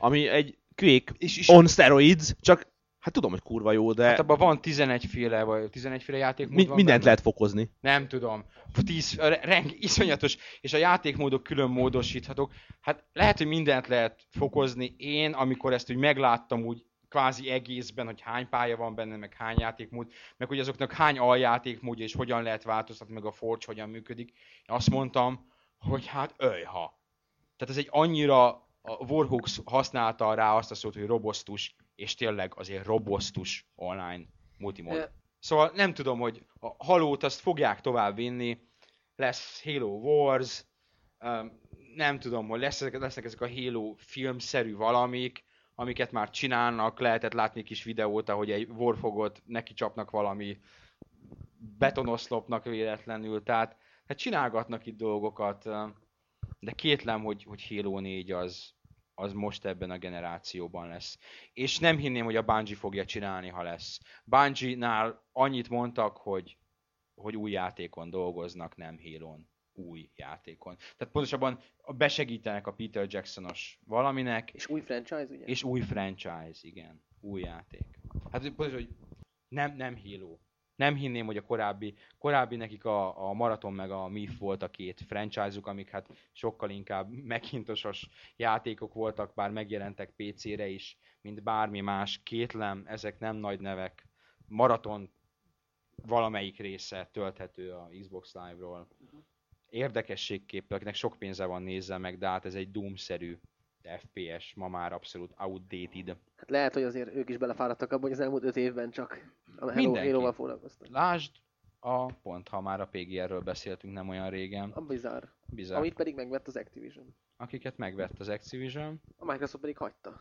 Ami egy Quake És, és on steroids, csak hát tudom, hogy kurva jó, de Hát abban van 11 féle, vagy 11 féle játékmód mi, van mindent benne? lehet fokozni. Nem tudom. 10, reng, iszonyatos, és a játékmódok külön módosíthatók. Hát lehet, hogy mindent lehet fokozni. Én, amikor ezt úgy megláttam úgy kvázi egészben, hogy hány pálya van benne, meg hány játékmód, meg hogy azoknak hány aljátékmódja, és hogyan lehet változtatni, meg a Forge hogyan működik. Én azt mondtam, hogy hát öjha. Tehát ez egy annyira, a Warhawks használta rá azt a szót, hogy robosztus, és tényleg azért robosztus online multimód. Ö, Szóval nem tudom, hogy a halót azt fogják tovább vinni, lesz Halo Wars, nem tudom, hogy lesznek, lesznek ezek a Halo filmszerű valamik, amiket már csinálnak, lehetett látni kis videót, ahogy egy Warfogot neki csapnak valami betonoszlopnak véletlenül, tehát hát csinálgatnak itt dolgokat, de kétlem, hogy, hogy Halo 4 az, az most ebben a generációban lesz. És nem hinném, hogy a Bungie fogja csinálni, ha lesz. Bungie-nál annyit mondtak, hogy, hogy új játékon dolgoznak, nem halo új játékon. Tehát pontosabban besegítenek a Peter Jacksonos valaminek, És új franchise, ugye? és új franchise, igen. Új játék. Hát pontosan, hogy nem, nem Halo. Nem hinném, hogy a korábbi, korábbi nekik a, a Marathon meg a MIF volt a két franchise-uk, amik hát sokkal inkább megintosos játékok voltak, bár megjelentek PC-re is, mint bármi más. Kétlem, ezek nem nagy nevek. Marathon valamelyik része tölthető a Xbox Live-ról. Érdekességképpen, akinek sok pénze van, nézze meg, de hát ez egy Doom-szerű FPS, ma már abszolút outdated. Hát lehet, hogy azért ők is belefáradtak abba, hogy az elmúlt öt évben csak a. Halo-val foglalkoztak. Lásd, a pont, ha már a PGR-ről beszéltünk nem olyan régen, A bizarr. bizony, Amit pedig megvett az Activision. akiket megvett az Activision. A Microsoft pedig hagyta.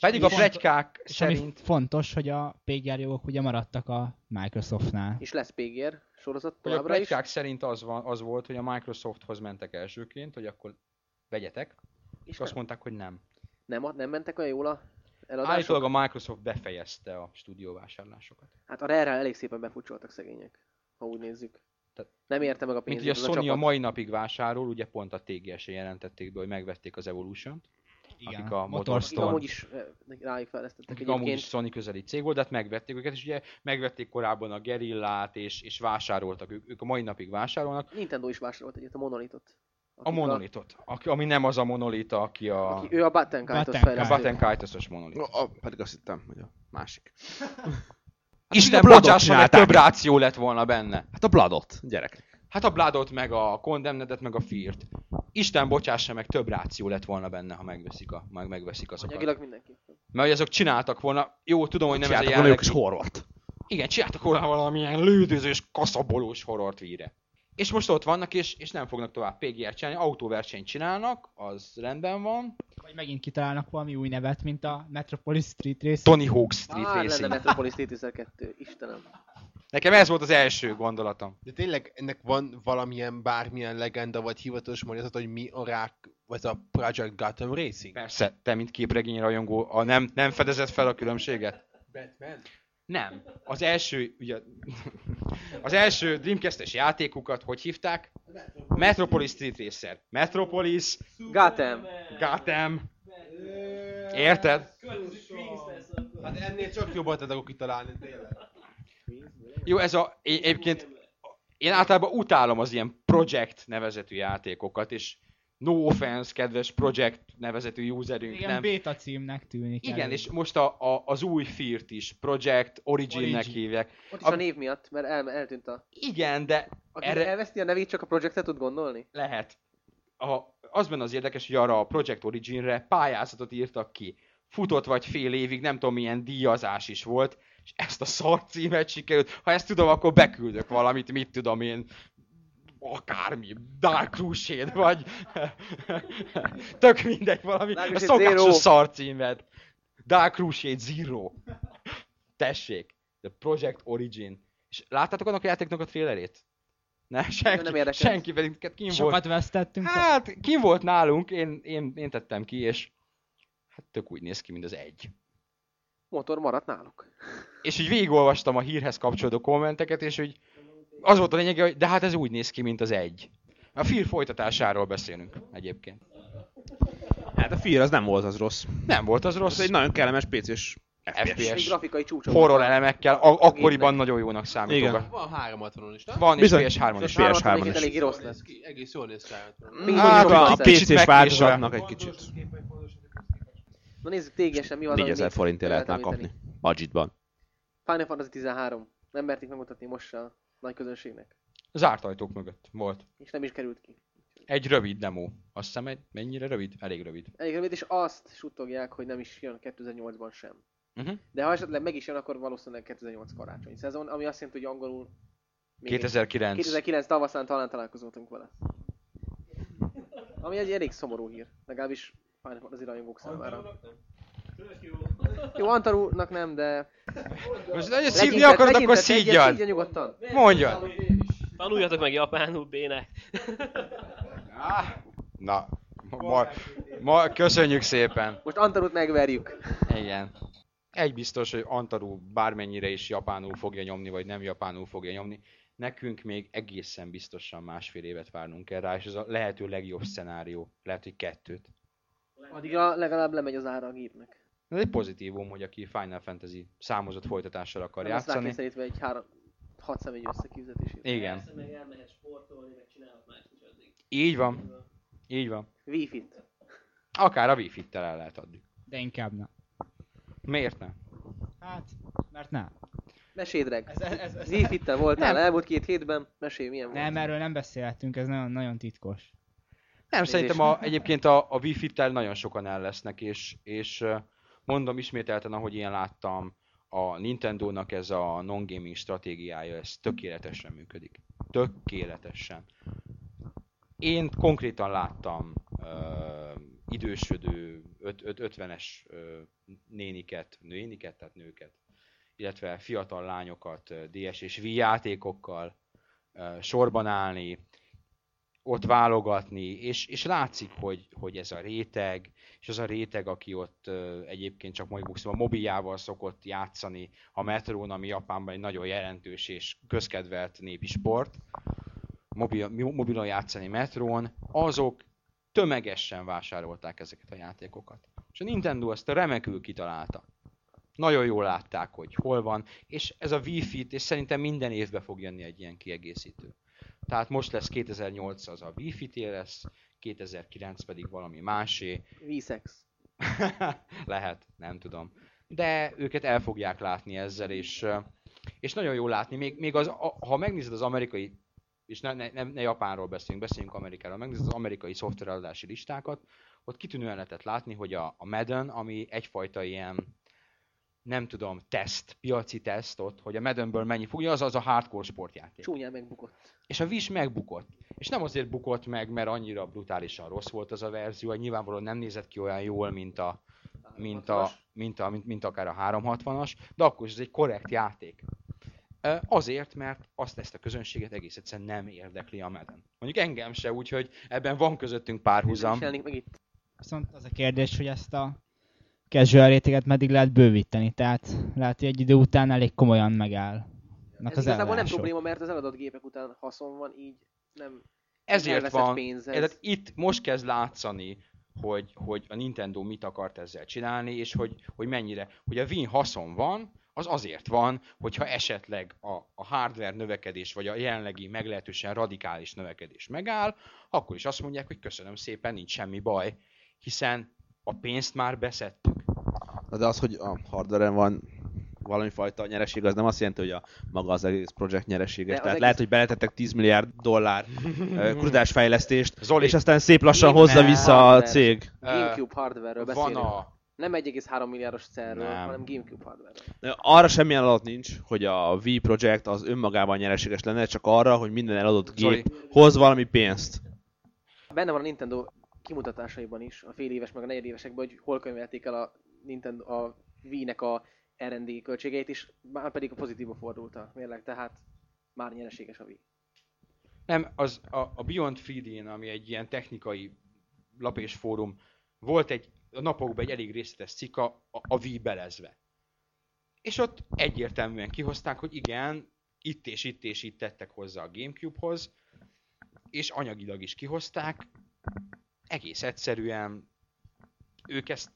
Pedig a És- plegykák És szerint fontos, hogy a PGR jogok ugye maradtak a Microsoftnál. És lesz PGR sorozat Hogy a továbbra is. plegykák szerint az, van, az volt, hogy a Microsofthoz mentek elsőként, hogy akkor vegyetek, és És azt mondták, hogy nem. Nem, nem mentek olyan jól a eladások? Állítólag a Microsoft befejezte a stúdióvásárlásokat. Hát a Rare-rel elég szépen befutcsoltak szegények, ha úgy nézzük. Tehát- nem érte meg a Mint pénzét ugye a Sony a, csapat. mai napig vásárol, ugye pont a TGS-en jelentették be, hogy megvették az Evolution-t, Igen, akik a Akik Motorstone- amúgy is eh, rájuk fejlesztettek akik amúgy is egyébként. Sony közeli cég volt, de hát megvették őket, és ugye megvették korábban a Gerillát, és, és vásároltak, ők, ők a mai napig vásárolnak. Nintendo is vásárolt egyet, a Monolitot. A monolitot, aki, ami nem az a monolita, aki a, Aki, ő a a fejlesztő. Button Kite-os monolit. No, a, pedig azt hittem, hogy a másik. Isten a Bloodot bocsássa meg, csinálták. több ráció lett volna benne. Hát a Bloodot, gyerek. Hát a Bloodot, meg a Condemned-et, meg a Fear-t. Isten bocsássa meg, több ráció lett volna benne, ha megveszik, a, meg megveszik azokat. Anyagilag mindenképpen. Mert hogy azok csináltak volna, jó, tudom, hogy nem ez a Csináltak volna jelenlegi... horrort. Igen, csináltak volna valamilyen lődözős, kaszabolós horrort víre. És most ott vannak, és, és nem fognak tovább PGR csinálni, autóversenyt csinálnak, az rendben van. Vagy megint kitalálnak valami új nevet, mint a Metropolis Street Race. Tony Hawk Street lenne Racing. Metropolis Tetris 2, Istenem. Nekem ez volt az első gondolatom. De tényleg ennek van valamilyen, bármilyen legenda vagy hivatalos magyarázat, hogy mi a rák, vagy a Project Gotham Racing? Persze, te, mint képregény rajongó, a nem, nem fedezett fel a különbséget? Batman? Nem. Az első, ugye, az első Dreamcast-es játékukat hogy hívták? Metropolis Street Racer. Metropolis, Gotham. Gotham. Érted? Hát ennél csak jobbat tudok kitalálni, tényleg. Jó, ez a, én, egyébként én általában utálom az ilyen Project nevezetű játékokat, és no offense, kedves Project nevezetű userünk, Igen, nem. beta címnek tűnik. Igen, elég. és most a, a, az új Feart is, Project Origin-nek Origin. hívják. Ott is A- a név miatt, mert el, eltűnt a... Igen, de Aki Erre- elveszti a nevét, csak a projektet tud gondolni? lehet. A, az benne az érdekes, hogy arra a Project Origin-re pályázatot írtak ki. Futott vagy fél évig, nem tudom milyen díjazás is volt, és ezt a szar címet sikerült. Ha ezt tudom, akkor beküldök valamit, mit tudom én, akármi, Dark Crusade, vagy tök mindegy, valami, a szokásos szar címet. Dark Crusade Zero. Tessék, The Project Origin. És láttátok annak a játéknak a trailerét? Ne, senki, nem érdekelt. senki pedig kim volt. Sokat vesztettünk. Hát, kim volt nálunk, én, én, én tettem ki, és hát tök úgy néz ki, mint az egy. Motor maradt náluk. És így végigolvastam a hírhez kapcsolódó kommenteket, és hogy az volt a lényege, hogy de hát ez úgy néz ki, mint az egy. A Fear folytatásáról beszélünk egyébként. Hát a Fear az nem volt az rossz. Nem volt az Az rossz, egy nagyon kellemes PC-s FPS. FPS. Egy grafikai csúcson. horror elemekkel, a- akkoriban nagyon jónak számítogat. Igen. Van 360-on is, nem? Van, és Bizony. PS3-on is. PS3-on PS3-on is. is elég rossz lesz. Egész jól néz ki 360-on. Még Hát, a PC-s változatnak egy kicsit. Na nézzük tégesen, mi van. ami 4000 még forintért lehet már említeni. kapni. Budgetban. Final Fantasy 13. Nem merték megmutatni most a nagy közönségnek. Zárt ajtók mögött volt. És nem is került ki. Egy rövid demo. Azt hiszem, egy, mennyire rövid? Elég rövid. Elég rövid, és azt suttogják, hogy nem is jön 2008-ban sem. Uh-huh. De ha esetleg meg is jön, akkor valószínűleg 2008 karácsonyi szezon, ami azt jelenti, hogy angolul... még egy- 2009. 2009 tavaszán talán találkozottunk vele. Ami egy elég szomorú hír, legalábbis Fantasy rajongók számára. Jó, Antarúnak nem, de... Most nagyon szívni akarod, akkor szígyad. Szídja nyugodtan. Mondjad. Tanuljatok meg japánul, bének. Na, ma, ma, köszönjük szépen. Most Antarút megverjük. Igen. Egy biztos, hogy Antaru bármennyire is japánul fogja nyomni, vagy nem japánul fogja nyomni. Nekünk még egészen biztosan másfél évet várnunk kell rá, és ez a lehető legjobb szenárió. Lehet, hogy kettőt. Addigra legalább lemegy az ára a gépnek. Ez egy pozitívum, hogy aki Final Fantasy számozott folytatással akar Nem játszani. rákényszerítve egy három, hat személy összekifizetését. Igen. meg elmehet sportolni, meg csinálhat is addig. Így van. Így van. Wi-Fi-t. Akár a Wi-Fi-tel el lehet adni. De inkább nem. Miért nem? Hát, mert nem. Mesélj, Dreg. Ez, ez, ez, Wi-Fi-tel voltál Nem. elmúlt két hétben. Mesélj, milyen volt? nem, erről nem beszélhetünk, ez nagyon, nagyon titkos. Nem, Nézés. szerintem a, egyébként a, a Wi-Fi-tel nagyon sokan el lesznek, és, és mondom ismételten, ahogy én láttam, a Nintendo-nak ez a non-gaming stratégiája, ez tökéletesen működik. Tökéletesen. Én konkrétan láttam uh, idősödő, öt- öt- 50-es uh, néniket, néniket, tehát nőket, illetve fiatal lányokat DS és Wii játékokkal uh, sorban állni, ott válogatni, és, és látszik, hogy, hogy ez a réteg, és az a réteg, aki ott egyébként csak mondjuk szóval mobiljával szokott játszani a metrón, ami Japánban egy nagyon jelentős és közkedvelt népi sport, mobil, mobilon játszani metrón, azok tömegesen vásárolták ezeket a játékokat. És a Nintendo ezt remekül kitalálta. Nagyon jól látták, hogy hol van, és ez a Wi-Fi, és szerintem minden évben fog jönni egy ilyen kiegészítő. Tehát most lesz 2008 az a Wi-Fi lesz, 2009 pedig valami másé. V-Sex. Lehet, nem tudom. De őket el fogják látni ezzel, és, és nagyon jó látni. Még, még az, ha megnézed az amerikai, és ne, ne, ne Japánról beszélünk, beszéljünk Amerikáról, megnézed az amerikai szoftvereladási listákat, ott kitűnően lehetett látni, hogy a, a Madden, ami egyfajta ilyen, nem tudom, teszt, piaci teszt ott, hogy a Maddenből mennyi fog, az az a hardcore sportjáték. Csúnyán megbukott. És a Wish megbukott. És nem azért bukott meg, mert annyira brutálisan rossz volt az a verzió, hogy nyilvánvalóan nem nézett ki olyan jól, mint a, mint, a, mint, a, mint, mint akár a 360-as, de akkor is ez egy korrekt játék. Azért, mert azt ezt a közönséget egész egyszerűen nem érdekli a Madden. Mondjuk engem se, úgyhogy ebben van közöttünk párhuzam. És jelenik meg itt. Viszont az a kérdés, hogy ezt a casual réteget meddig lehet bővíteni, tehát lehet, hogy egy idő után elég komolyan megáll. Ez igazából nem probléma, mert az eladott gépek után haszon van, így nem Ezért van, pénz ez. tehát itt most kezd látszani, hogy, hogy a Nintendo mit akart ezzel csinálni, és hogy, hogy mennyire, hogy a Win haszon van, az azért van, hogyha esetleg a, a hardware növekedés, vagy a jelenlegi meglehetősen radikális növekedés megáll, akkor is azt mondják, hogy köszönöm szépen, nincs semmi baj, hiszen a pénzt már beszedtük. Na de az, hogy a hardware van valami fajta nyereség, az nem azt jelenti, hogy a maga az egész projekt nyereséges. Tehát egész- lehet, hogy beletettek 10 milliárd dollár kutatásfejlesztést, Zoli, és aztán szép lassan Én hozza vissza a Hardware. cég. Gamecube hardware-ről van beszélünk. a... Nem 1,3 milliárdos Nem. hanem Gamecube hardware Arra semmilyen adat nincs, hogy a Wii projekt az önmagában nyereséges lenne, csak arra, hogy minden eladott Zoli. gép hoz valami pénzt. Benne van a Nintendo kimutatásaiban is, a fél éves meg a negyedévesekben, hogy hol könyvelték el a Nintendo, a Wii-nek a R&D költségeit is, már pedig a pozitívba fordult a mérleg, tehát már nyereséges a Wii. Nem, az a, a Beyond 3D-n, ami egy ilyen technikai lap és fórum, volt egy a napokban egy elég részletes cikk a, a, a Wii belezve. És ott egyértelműen kihozták, hogy igen, itt és itt és itt tettek hozzá a Gamecube-hoz, és anyagilag is kihozták. Egész egyszerűen ők ezt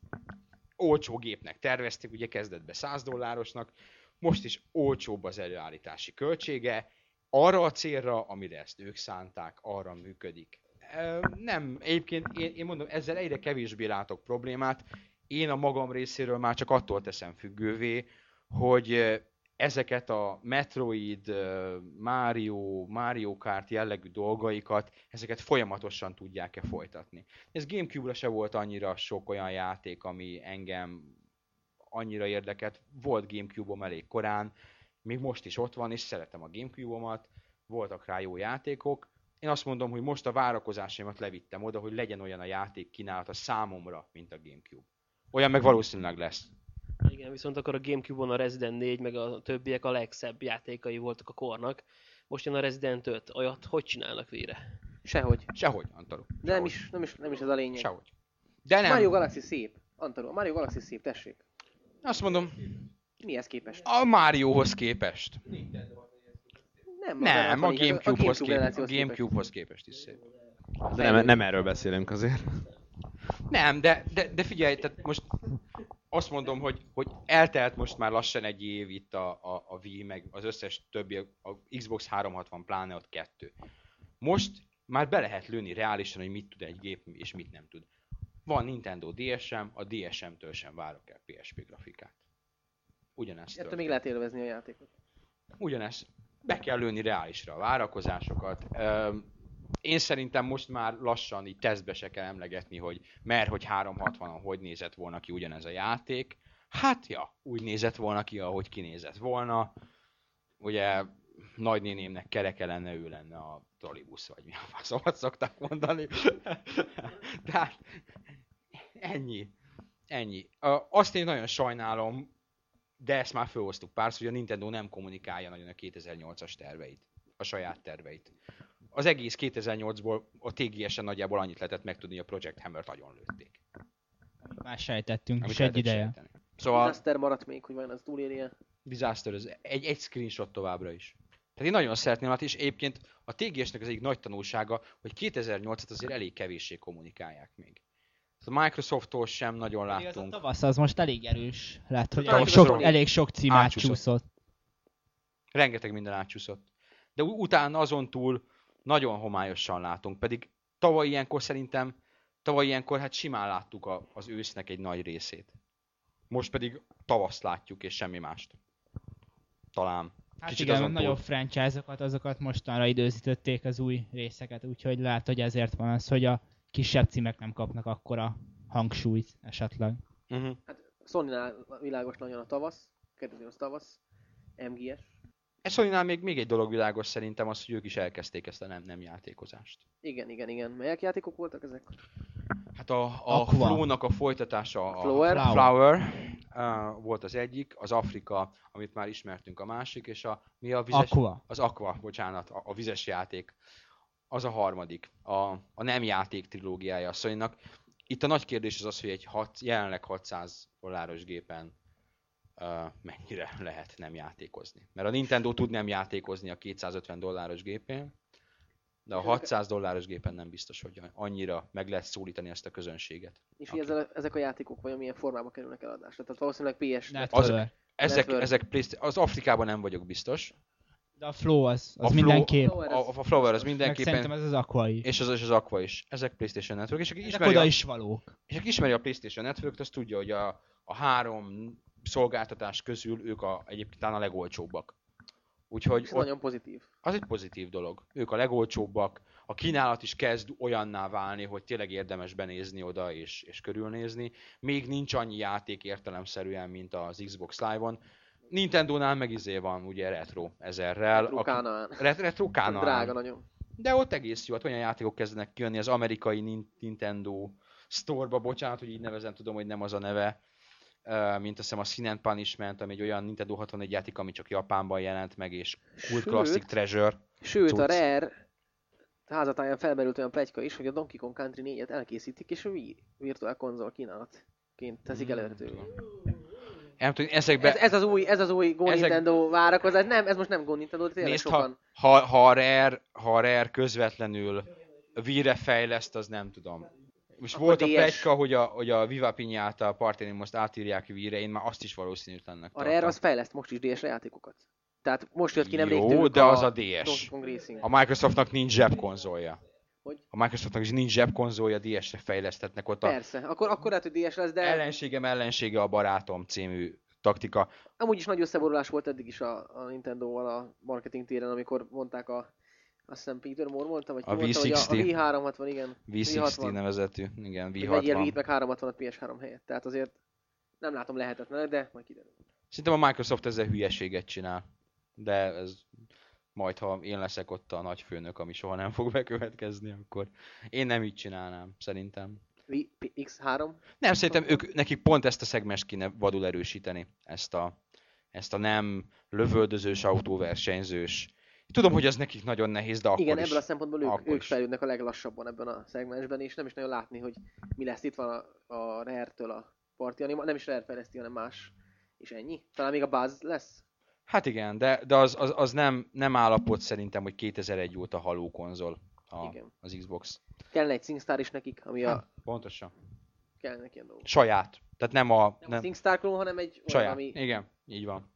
olcsó gépnek tervezték, ugye kezdetben 100 dollárosnak, most is olcsóbb az előállítási költsége, arra a célra, amire ezt ők szánták, arra működik. Nem, egyébként én, én mondom, ezzel egyre kevésbé látok problémát. Én a magam részéről már csak attól teszem függővé, hogy ezeket a Metroid, Mario, Mario Kart jellegű dolgaikat, ezeket folyamatosan tudják-e folytatni. Ez Gamecube-ra se volt annyira sok olyan játék, ami engem annyira érdekelt. Volt Gamecube-om elég korán, még most is ott van, és szeretem a Gamecube-omat, voltak rá jó játékok. Én azt mondom, hogy most a várakozásaimat levittem oda, hogy legyen olyan a játék kínálata számomra, mint a Gamecube. Olyan meg valószínűleg lesz. Igen, viszont akkor a Gamecube-on a Resident 4, meg a többiek a legszebb játékai voltak a kornak. Most jön a Resident 5, olyat hogy csinálnak vére? Sehogy. Sehogy, Antaló. De nem is, nem is, nem is ez a lényeg. Sehogy. De nem. Mario Galaxy szép. Antaló, Mario Galaxy szép, tessék. Azt mondom, Mihez képest? a Mariohoz képest. Nem, Nem, a az Gamecube-hoz képest. A. Gamecube-hoz képest is szép. De nem, nem erről beszélünk azért. Nem, de, de, de figyelj, tehát most azt mondom, hogy, hogy eltelt most már lassan egy év itt a, a, a Wii, meg az összes többi, a Xbox 360 pláne ott kettő. Most már be lehet lőni reálisan, hogy mit tud egy gép, és mit nem tud. Van Nintendo DSM, a DSM-től sem várok el PSP grafikát. Ugyanezt Ettől még lehet élvezni a játékot. Ugyanezt. Be kell lőni reálisra a várakozásokat. Öm, Én szerintem most már lassan így tesztbe se kell emlegetni, hogy mert hogy 360-on hogy nézett volna ki ugyanez a játék, Hát ja, úgy nézett volna ki, ahogy kinézett volna. Ugye nagynénémnek kereke lenne, ő lenne a trollibusz, vagy mi a faszomat szokták mondani. Tehát ennyi. Ennyi. Azt én nagyon sajnálom, de ezt már felhoztuk párszor, hogy a Nintendo nem kommunikálja nagyon a 2008-as terveit, a saját terveit. Az egész 2008-ból a TGS-en nagyjából annyit lehetett megtudni, hogy a Project Hammer-t nagyon lőtték. Már sejtettünk, Amit és egy ideje. sejteni. Szóval Disaster maradt még, hogy vajon az túlérje. Disaster, ez egy, egy screenshot továbbra is. Tehát én nagyon szeretném látni, és egyébként a TGS-nek az egyik nagy tanulsága, hogy 2008-at azért elég kevéssé kommunikálják még. A Microsofttól sem nagyon Pedig az a láttunk. tavasz az most elég erős lett, hogy elég sok, elég sok cím Átcsúszott. átcsúszott. Rengeteg minden átcsúszott. De utána azon túl nagyon homályosan látunk, pedig tavaly ilyenkor szerintem, tavaly ilyenkor hát simán láttuk a, az ősznek egy nagy részét. Most pedig tavaszt látjuk, és semmi mást. Talán. Hát Kicsit igen, a nagyobb franchise-okat, azokat mostanra időzítették az új részeket, úgyhogy lehet, hogy ezért van az, hogy a kisebb címek nem kapnak akkora hangsúlyt esetleg. Uh-huh. Sony-nál világos nagyon a tavasz, 2008 tavasz, MGS. Ez Sony-nál még, még egy dolog világos szerintem az, hogy ők is elkezdték ezt a nem, nem játékozást. Igen, igen, igen. Melyek játékok voltak ezek? Hát a, a Aqua. Flow-nak a folytatása, a Flower? Flower, Flower uh, volt az egyik, az Afrika, amit már ismertünk a másik, és a, mi a vizes? Aqua. Az Aqua, bocsánat, a, a vizes játék. Az a harmadik, a, a nem játék trilógiája a sony Itt a nagy kérdés az az, hogy egy hat, jelenleg 600 dolláros gépen mennyire lehet nem játékozni. Mert a Nintendo tud nem játékozni a 250 dolláros gépén, de a 600 dolláros gépen nem biztos, hogy annyira meg lehet szólítani ezt a közönséget. És hogy ezek a játékok vajon milyen formában kerülnek eladásra? Tehát valószínűleg PS... Net Az-. Ezek, Network. ezek az Afrikában nem vagyok biztos. De a Flow az, az A Flow- mindenképp. Flower, A, a Flower az Meg mindenképpen, szerintem ez az Aqua is. és az, és az Aqua is. Ezek PlayStation Network, és aki Ezek ismeri, oda a, is valók. és aki ismeri a PlayStation Network-t, az tudja, hogy a, a három szolgáltatás közül ők a, egyébként talán a legolcsóbbak. Úgyhogy ez ott, nagyon pozitív. az egy pozitív dolog. Ők a legolcsóbbak, a kínálat is kezd olyanná válni, hogy tényleg érdemes benézni oda és, és körülnézni. Még nincs annyi játék értelemszerűen, mint az Xbox Live-on. Nintendo-nál meg izé van, ugye Retro ezerrel. aki- Rukánaán. Ret- Retro Kánaán. Drága nagyon. De ott egész jó, hát olyan játékok kezdenek kijönni az amerikai Nin- Nintendo Store-ba, bocsánat, hogy így nevezem, tudom, hogy nem az a neve, mint azt hiszem a Sin and Punishment, ami egy olyan Nintendo 61 játék, ami csak Japánban jelent meg, és Sőt. Classic Treasure. Sőt, a Cucc. Rare házatáján felmerült olyan plegyka is, hogy a Donkey Kong Country 4-et elkészítik, és a Wii Virtual Console kínálatként teszik Hmm. elérhetővé. Nem tudom, ezekbe... Ez, ez, az új, ez az új Go Ezek- Nintendo várakozás. Nem, ez most nem Go Nintendo, de tényleg Nézd, sokan. ha, ha, ha, a Rare, ha a Rare közvetlenül Wii-re fejleszt, az nem tudom. Most Akkor volt a DS. plegyka, hogy a, hogy a Viva Piñata a Party most átírják Wii-re, én már azt is valószínűtlennek A Rare az fejleszt most is DS-re játékokat. Tehát most jött ki nemrég Jó, de az a DS. A Microsoftnak nincs zsebkonzolja. Hogy? A Microsoftnak is nincs zsebkonzolja, DS-re fejlesztetnek ott a Persze, akkor, akkor lehet, hogy DS lesz, de ellenségem ellensége a barátom című taktika. amúgy is nagy összeborulás volt eddig is a, a Nintendo-val a marketing téren, amikor mondták a azt hiszem Peter Moore mondta, vagy A mondta, hogy a, a V60. V360, igen. V60 nevezetű, igen, Hogy vegyél V60. Wii-t meg 360 PS3 helyett. Tehát azért nem látom lehetetlenek, de majd kiderül. Szerintem a Microsoft ezzel hülyeséget csinál. De ez majd, ha én leszek ott a nagy főnök, ami soha nem fog bekövetkezni, akkor én nem így csinálnám, szerintem. Wii X3, Nem, szerintem ők, nekik pont ezt a szegmest kéne vadul erősíteni, ezt a, ezt a nem lövöldözős, autóversenyzős. Tudom, hogy az nekik nagyon nehéz, de akkor igen, is. ebből a szempontból ők, ők fejlődnek a leglassabban ebben a szegmensben, és nem is nagyon látni, hogy mi lesz itt van a, a Rare-től a parti anima, nem is Rare fejleszti, hanem más. És ennyi? Talán még a Buzz lesz? Hát igen, de, de az, az, az nem, nem állapot szerintem, hogy 2001 óta haló konzol a, Igen. az Xbox. Kellene egy SingStar is nekik, ami a... Pontosan. Kellene ilyen dolgok. Saját. Tehát nem a... Nem, a Nem, SingStar klón, hanem egy olyan, saját. ami... Igen, így van.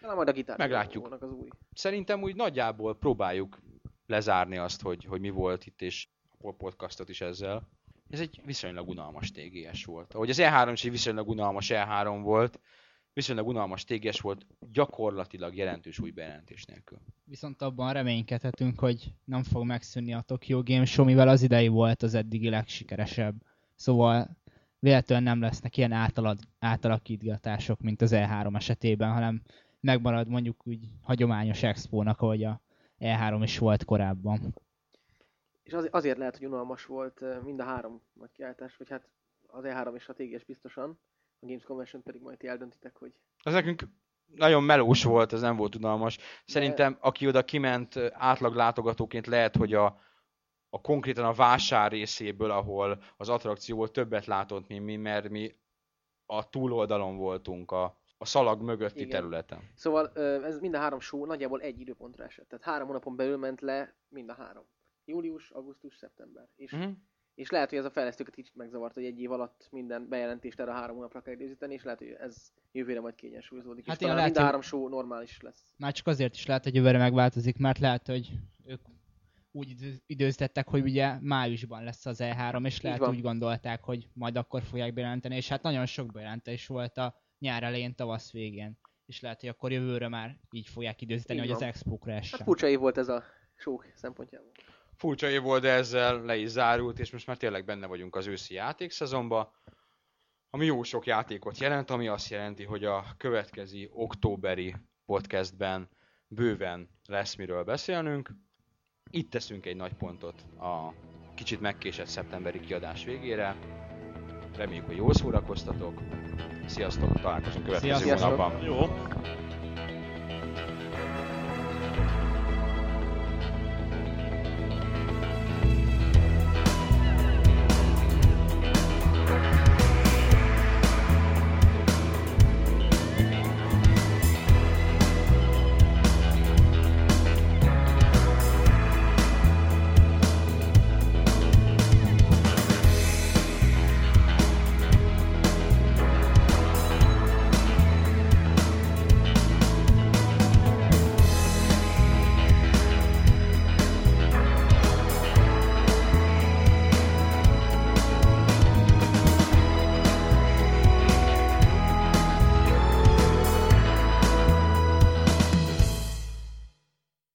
Talán majd a gitár. Meglátjuk. az új. Szerintem úgy nagyjából próbáljuk lezárni azt, hogy, hogy mi volt itt, és a podcastot is ezzel. Ez egy viszonylag unalmas TGS volt. Ahogy az E3 is egy viszonylag unalmas E3 volt, viszonylag unalmas TGS volt, gyakorlatilag jelentős új bejelentés nélkül. Viszont abban reménykedhetünk, hogy nem fog megszűnni a Tokyo Game Show, mivel az idei volt az eddigi legsikeresebb. Szóval véletlenül nem lesznek ilyen átalad, átalakítgatások, mint az E3 esetében, hanem megmarad mondjuk úgy hagyományos expónak, ahogy a E3 is volt korábban. És az, azért lehet, hogy unalmas volt mind a három nagy kiáltás, vagy hát az E3 és a TGS biztosan, a Games Convention pedig majd ti eldöntitek, hogy Ez nekünk nagyon melós volt, ez nem volt unalmas. Szerintem, aki oda kiment átlag látogatóként lehet, hogy a, a konkrétan a vásár részéből, ahol az attrakcióból többet látott, mint mi, mert mi a túloldalon voltunk, a, a szalag mögötti Igen. területen. Szóval ez mind a három show nagyjából egy időpontra esett. Tehát három hónapon belül ment le mind a három. Július, augusztus, szeptember. És, Mhm. és lehet, hogy ez a fejlesztőket kicsit megzavart, hogy egy év alatt minden bejelentést erre a három hónapra kell időzíteni, és lehet, hogy ez jövőre majd kényensúlyozódik. Hát és talán igen, mind a lehet, három show normális lesz. Már csak azért is lehet, hogy jövőre megváltozik, mert lehet, hogy ők úgy idő- időzítettek, hogy ugye májusban lesz az E3, és lehet úgy gondolták, hogy majd akkor fogják bejelenteni, és hát nagyon sok bejelentés volt a nyár elején, tavasz végén. És lehet, hogy akkor jövőre már így fogják időzíteni, Így hogy az van. expókra Hát essen. furcsa év volt ez a show szempontjából. Furcsa év volt, de ezzel le is zárult, és most már tényleg benne vagyunk az őszi játékszezonban. Ami jó sok játékot jelent, ami azt jelenti, hogy a következő októberi podcastben bőven lesz miről beszélnünk. Itt teszünk egy nagy pontot a kicsit megkésett szeptemberi kiadás végére. Reméljük, hogy jól szórakoztatok. Sziasztok, találkozunk következő Sziasztok. hónapban. Jó.